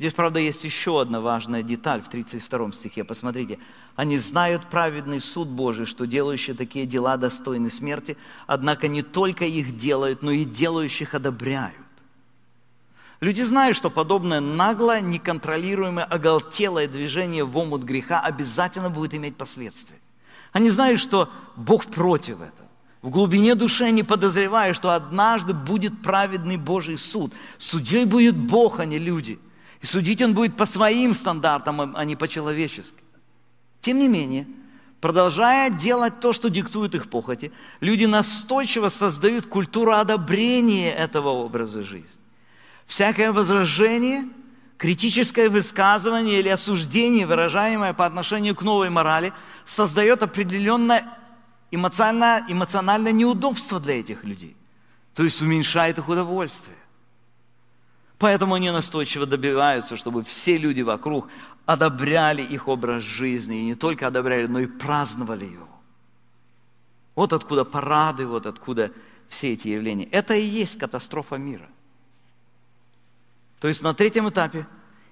Здесь, правда, есть еще одна важная деталь в 32 стихе. Посмотрите. «Они знают праведный суд Божий, что делающие такие дела достойны смерти, однако не только их делают, но и делающих одобряют». Люди знают, что подобное наглое, неконтролируемое, оголтелое движение в омут греха обязательно будет иметь последствия. Они знают, что Бог против этого. В глубине души они подозревают, что однажды будет праведный Божий суд. Судьей будет Бог, а не люди – и судить он будет по своим стандартам, а не по-человечески. Тем не менее, продолжая делать то, что диктуют их похоти, люди настойчиво создают культуру одобрения этого образа жизни. Всякое возражение, критическое высказывание или осуждение, выражаемое по отношению к новой морали, создает определенное эмоциональное, эмоциональное неудобство для этих людей. То есть уменьшает их удовольствие. Поэтому они настойчиво добиваются, чтобы все люди вокруг одобряли их образ жизни. И не только одобряли, но и праздновали его. Вот откуда парады, вот откуда все эти явления. Это и есть катастрофа мира. То есть на третьем этапе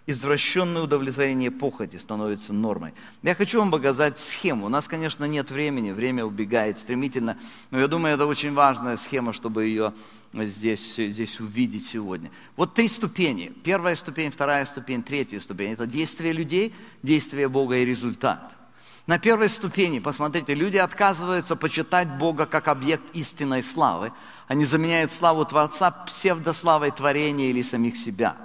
извращенное удовлетворение похоти становится нормой. Я хочу вам показать схему. У нас, конечно, нет времени, время убегает стремительно, но я думаю, это очень важная схема, чтобы ее здесь, здесь увидеть сегодня. Вот три ступени. Первая ступень, вторая ступень, третья ступень. Это действие людей, действие Бога и результат. На первой ступени, посмотрите, люди отказываются почитать Бога как объект истинной славы. Они заменяют славу Творца псевдославой творения или самих себя.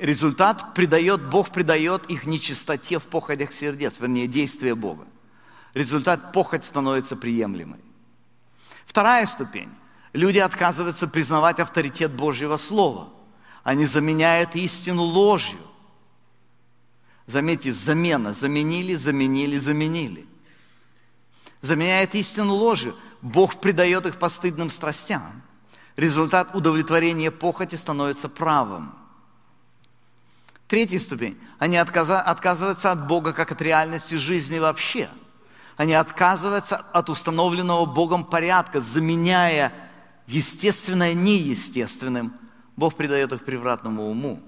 Результат придает, Бог придает их нечистоте в походях сердец, вернее, действие Бога. Результат похоть становится приемлемой. Вторая ступень. Люди отказываются признавать авторитет Божьего Слова. Они заменяют истину ложью. Заметьте, замена. Заменили, заменили, заменили. Заменяет истину ложью. Бог придает их постыдным страстям. Результат удовлетворения похоти становится правым. Третья ступень. Они отказываются от Бога как от реальности жизни вообще. Они отказываются от установленного Богом порядка, заменяя естественное неестественным, Бог придает их превратному уму.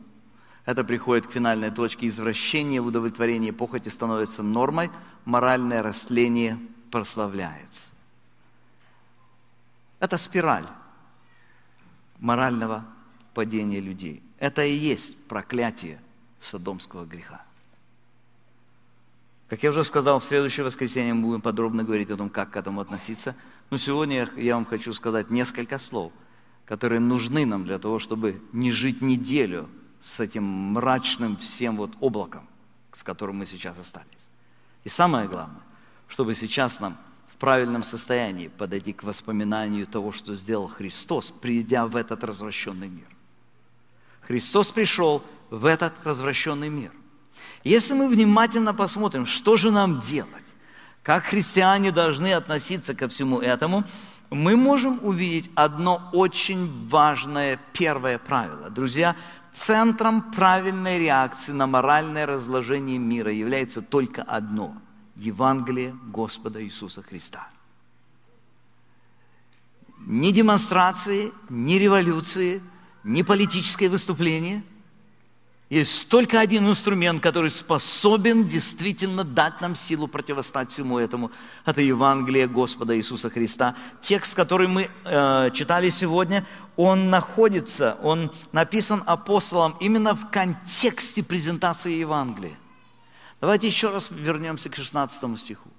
Это приходит к финальной точке извращения в удовлетворении похоти становится нормой, моральное растление прославляется. Это спираль морального падения людей. Это и есть проклятие содомского греха. Как я уже сказал, в следующее воскресенье мы будем подробно говорить о том, как к этому относиться – но сегодня я вам хочу сказать несколько слов, которые нужны нам для того, чтобы не жить неделю с этим мрачным всем вот облаком, с которым мы сейчас остались. И самое главное, чтобы сейчас нам в правильном состоянии подойти к воспоминанию того, что сделал Христос, придя в этот развращенный мир. Христос пришел в этот развращенный мир. Если мы внимательно посмотрим, что же нам делать, как христиане должны относиться ко всему этому, мы можем увидеть одно очень важное первое правило. Друзья, центром правильной реакции на моральное разложение мира является только одно – Евангелие Господа Иисуса Христа. Ни демонстрации, ни революции, ни политическое выступление – есть только один инструмент, который способен действительно дать нам силу противостать всему этому. Это Евангелие Господа Иисуса Христа. Текст, который мы э, читали сегодня, он находится, он написан апостолом именно в контексте презентации Евангелия. Давайте еще раз вернемся к 16 стиху.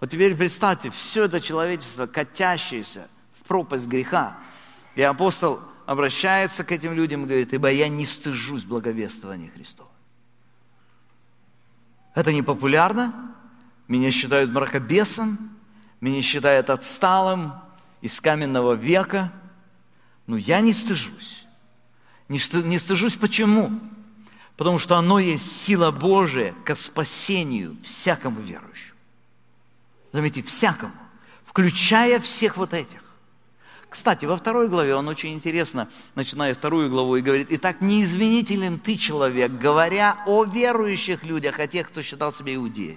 Вот теперь представьте, все это человечество, катящееся в пропасть греха. И апостол обращается к этим людям и говорит, ибо я не стыжусь благовествования Христова. Это не популярно, меня считают мракобесом, меня считают отсталым из каменного века, но я не стыжусь. Не, сты, не стыжусь почему? Потому что оно есть сила Божия к спасению всякому верующему. Заметьте, всякому, включая всех вот этих. Кстати, во второй главе он очень интересно, начиная вторую главу, и говорит, «Итак, неизвинителен ты, человек, говоря о верующих людях, о тех, кто считал себя иудеем».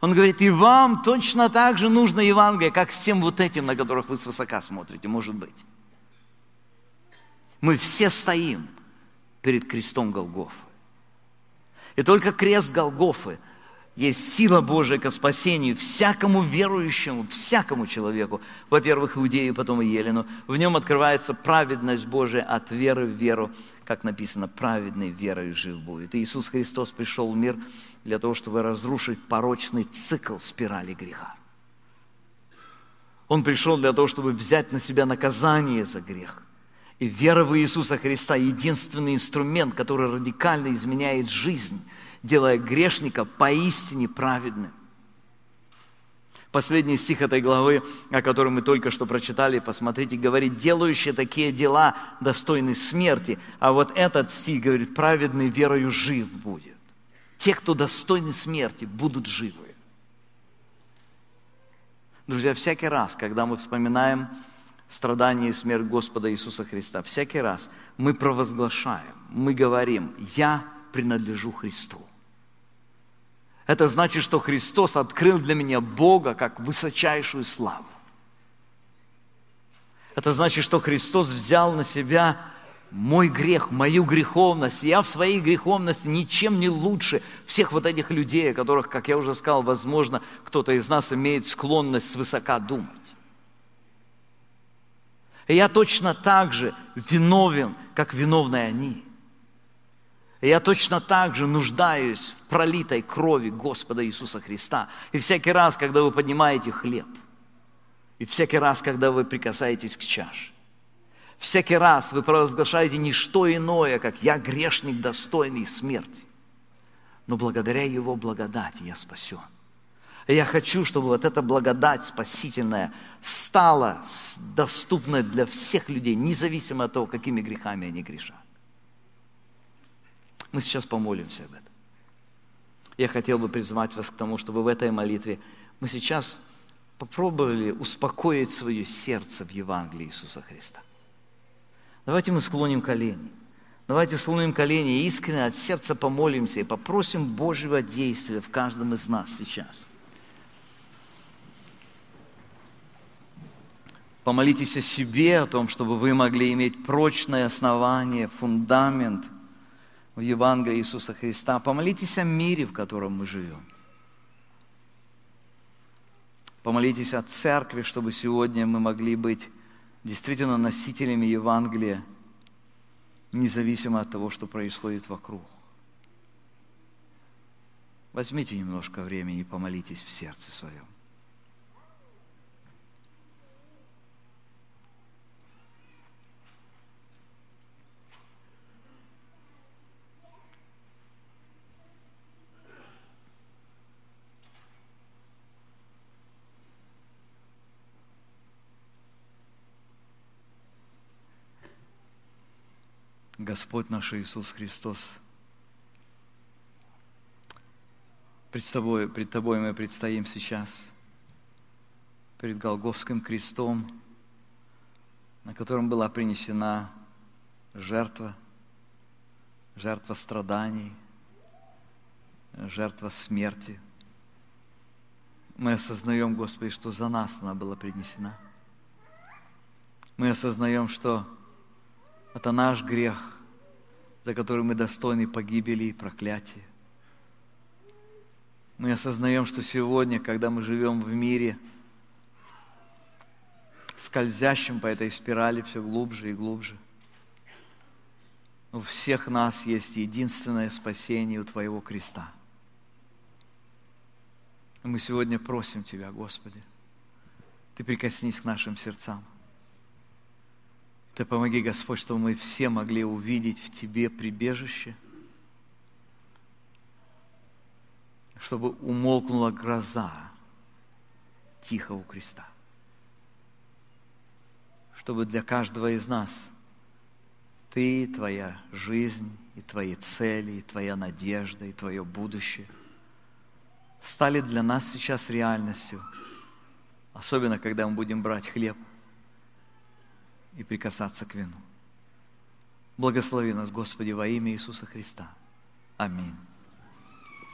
Он говорит, и вам точно так же нужно Евангелие, как всем вот этим, на которых вы свысока смотрите, может быть. Мы все стоим перед крестом Голгофы. И только крест Голгофы – есть сила Божия к спасению всякому верующему, всякому человеку. Во-первых, Иудею, потом Елену. В нем открывается праведность Божия от веры в веру, как написано, праведный верой жив будет. И Иисус Христос пришел в мир для того, чтобы разрушить порочный цикл спирали греха. Он пришел для того, чтобы взять на себя наказание за грех. И вера в Иисуса Христа – единственный инструмент, который радикально изменяет жизнь – делая грешника поистине праведным. Последний стих этой главы, о котором мы только что прочитали, посмотрите, говорит, делающие такие дела достойны смерти. А вот этот стих говорит, праведный верою жив будет. Те, кто достойны смерти, будут живы. Друзья, всякий раз, когда мы вспоминаем страдания и смерть Господа Иисуса Христа, всякий раз мы провозглашаем, мы говорим, я принадлежу Христу. Это значит, что Христос открыл для меня Бога как высочайшую славу. Это значит, что Христос взял на себя мой грех, мою греховность. Я в своей греховности ничем не лучше всех вот этих людей, о которых, как я уже сказал, возможно, кто-то из нас имеет склонность свысока думать. И я точно так же виновен, как виновны они. Я точно так же нуждаюсь в пролитой крови Господа Иисуса Христа. И всякий раз, когда вы поднимаете хлеб, и всякий раз, когда вы прикасаетесь к чаше, всякий раз вы провозглашаете не что иное, как «я грешник, достойный смерти». Но благодаря Его благодати я спасен. И я хочу, чтобы вот эта благодать спасительная стала доступной для всех людей, независимо от того, какими грехами они грешат. Мы сейчас помолимся об этом. Я хотел бы призвать вас к тому, чтобы в этой молитве мы сейчас попробовали успокоить свое сердце в Евангелии Иисуса Христа. Давайте мы склоним колени. Давайте склоним колени и искренне от сердца помолимся и попросим Божьего действия в каждом из нас сейчас. Помолитесь о себе, о том, чтобы вы могли иметь прочное основание, фундамент – в Евангелии Иисуса Христа. Помолитесь о мире, в котором мы живем. Помолитесь о церкви, чтобы сегодня мы могли быть действительно носителями Евангелия, независимо от того, что происходит вокруг. Возьмите немножко времени и помолитесь в сердце своем. Господь наш Иисус Христос. Пред тобой, пред тобой мы предстоим сейчас, перед Голговским крестом, на котором была принесена жертва, жертва страданий, жертва смерти. Мы осознаем, Господи, что за нас она была принесена. Мы осознаем, что это наш грех, за который мы достойны погибели и проклятия. Мы осознаем, что сегодня, когда мы живем в мире, скользящим по этой спирали все глубже и глубже, у всех нас есть единственное спасение у Твоего креста. Мы сегодня просим Тебя, Господи, Ты прикоснись к нашим сердцам. Ты помоги, Господь, чтобы мы все могли увидеть в Тебе прибежище, чтобы умолкнула гроза тихо у креста, чтобы для каждого из нас – ты, твоя жизнь, и твои цели, и твоя надежда, и твое будущее стали для нас сейчас реальностью, особенно когда мы будем брать хлеб и прикасаться к вину. Благослови нас, Господи, во имя Иисуса Христа. Аминь.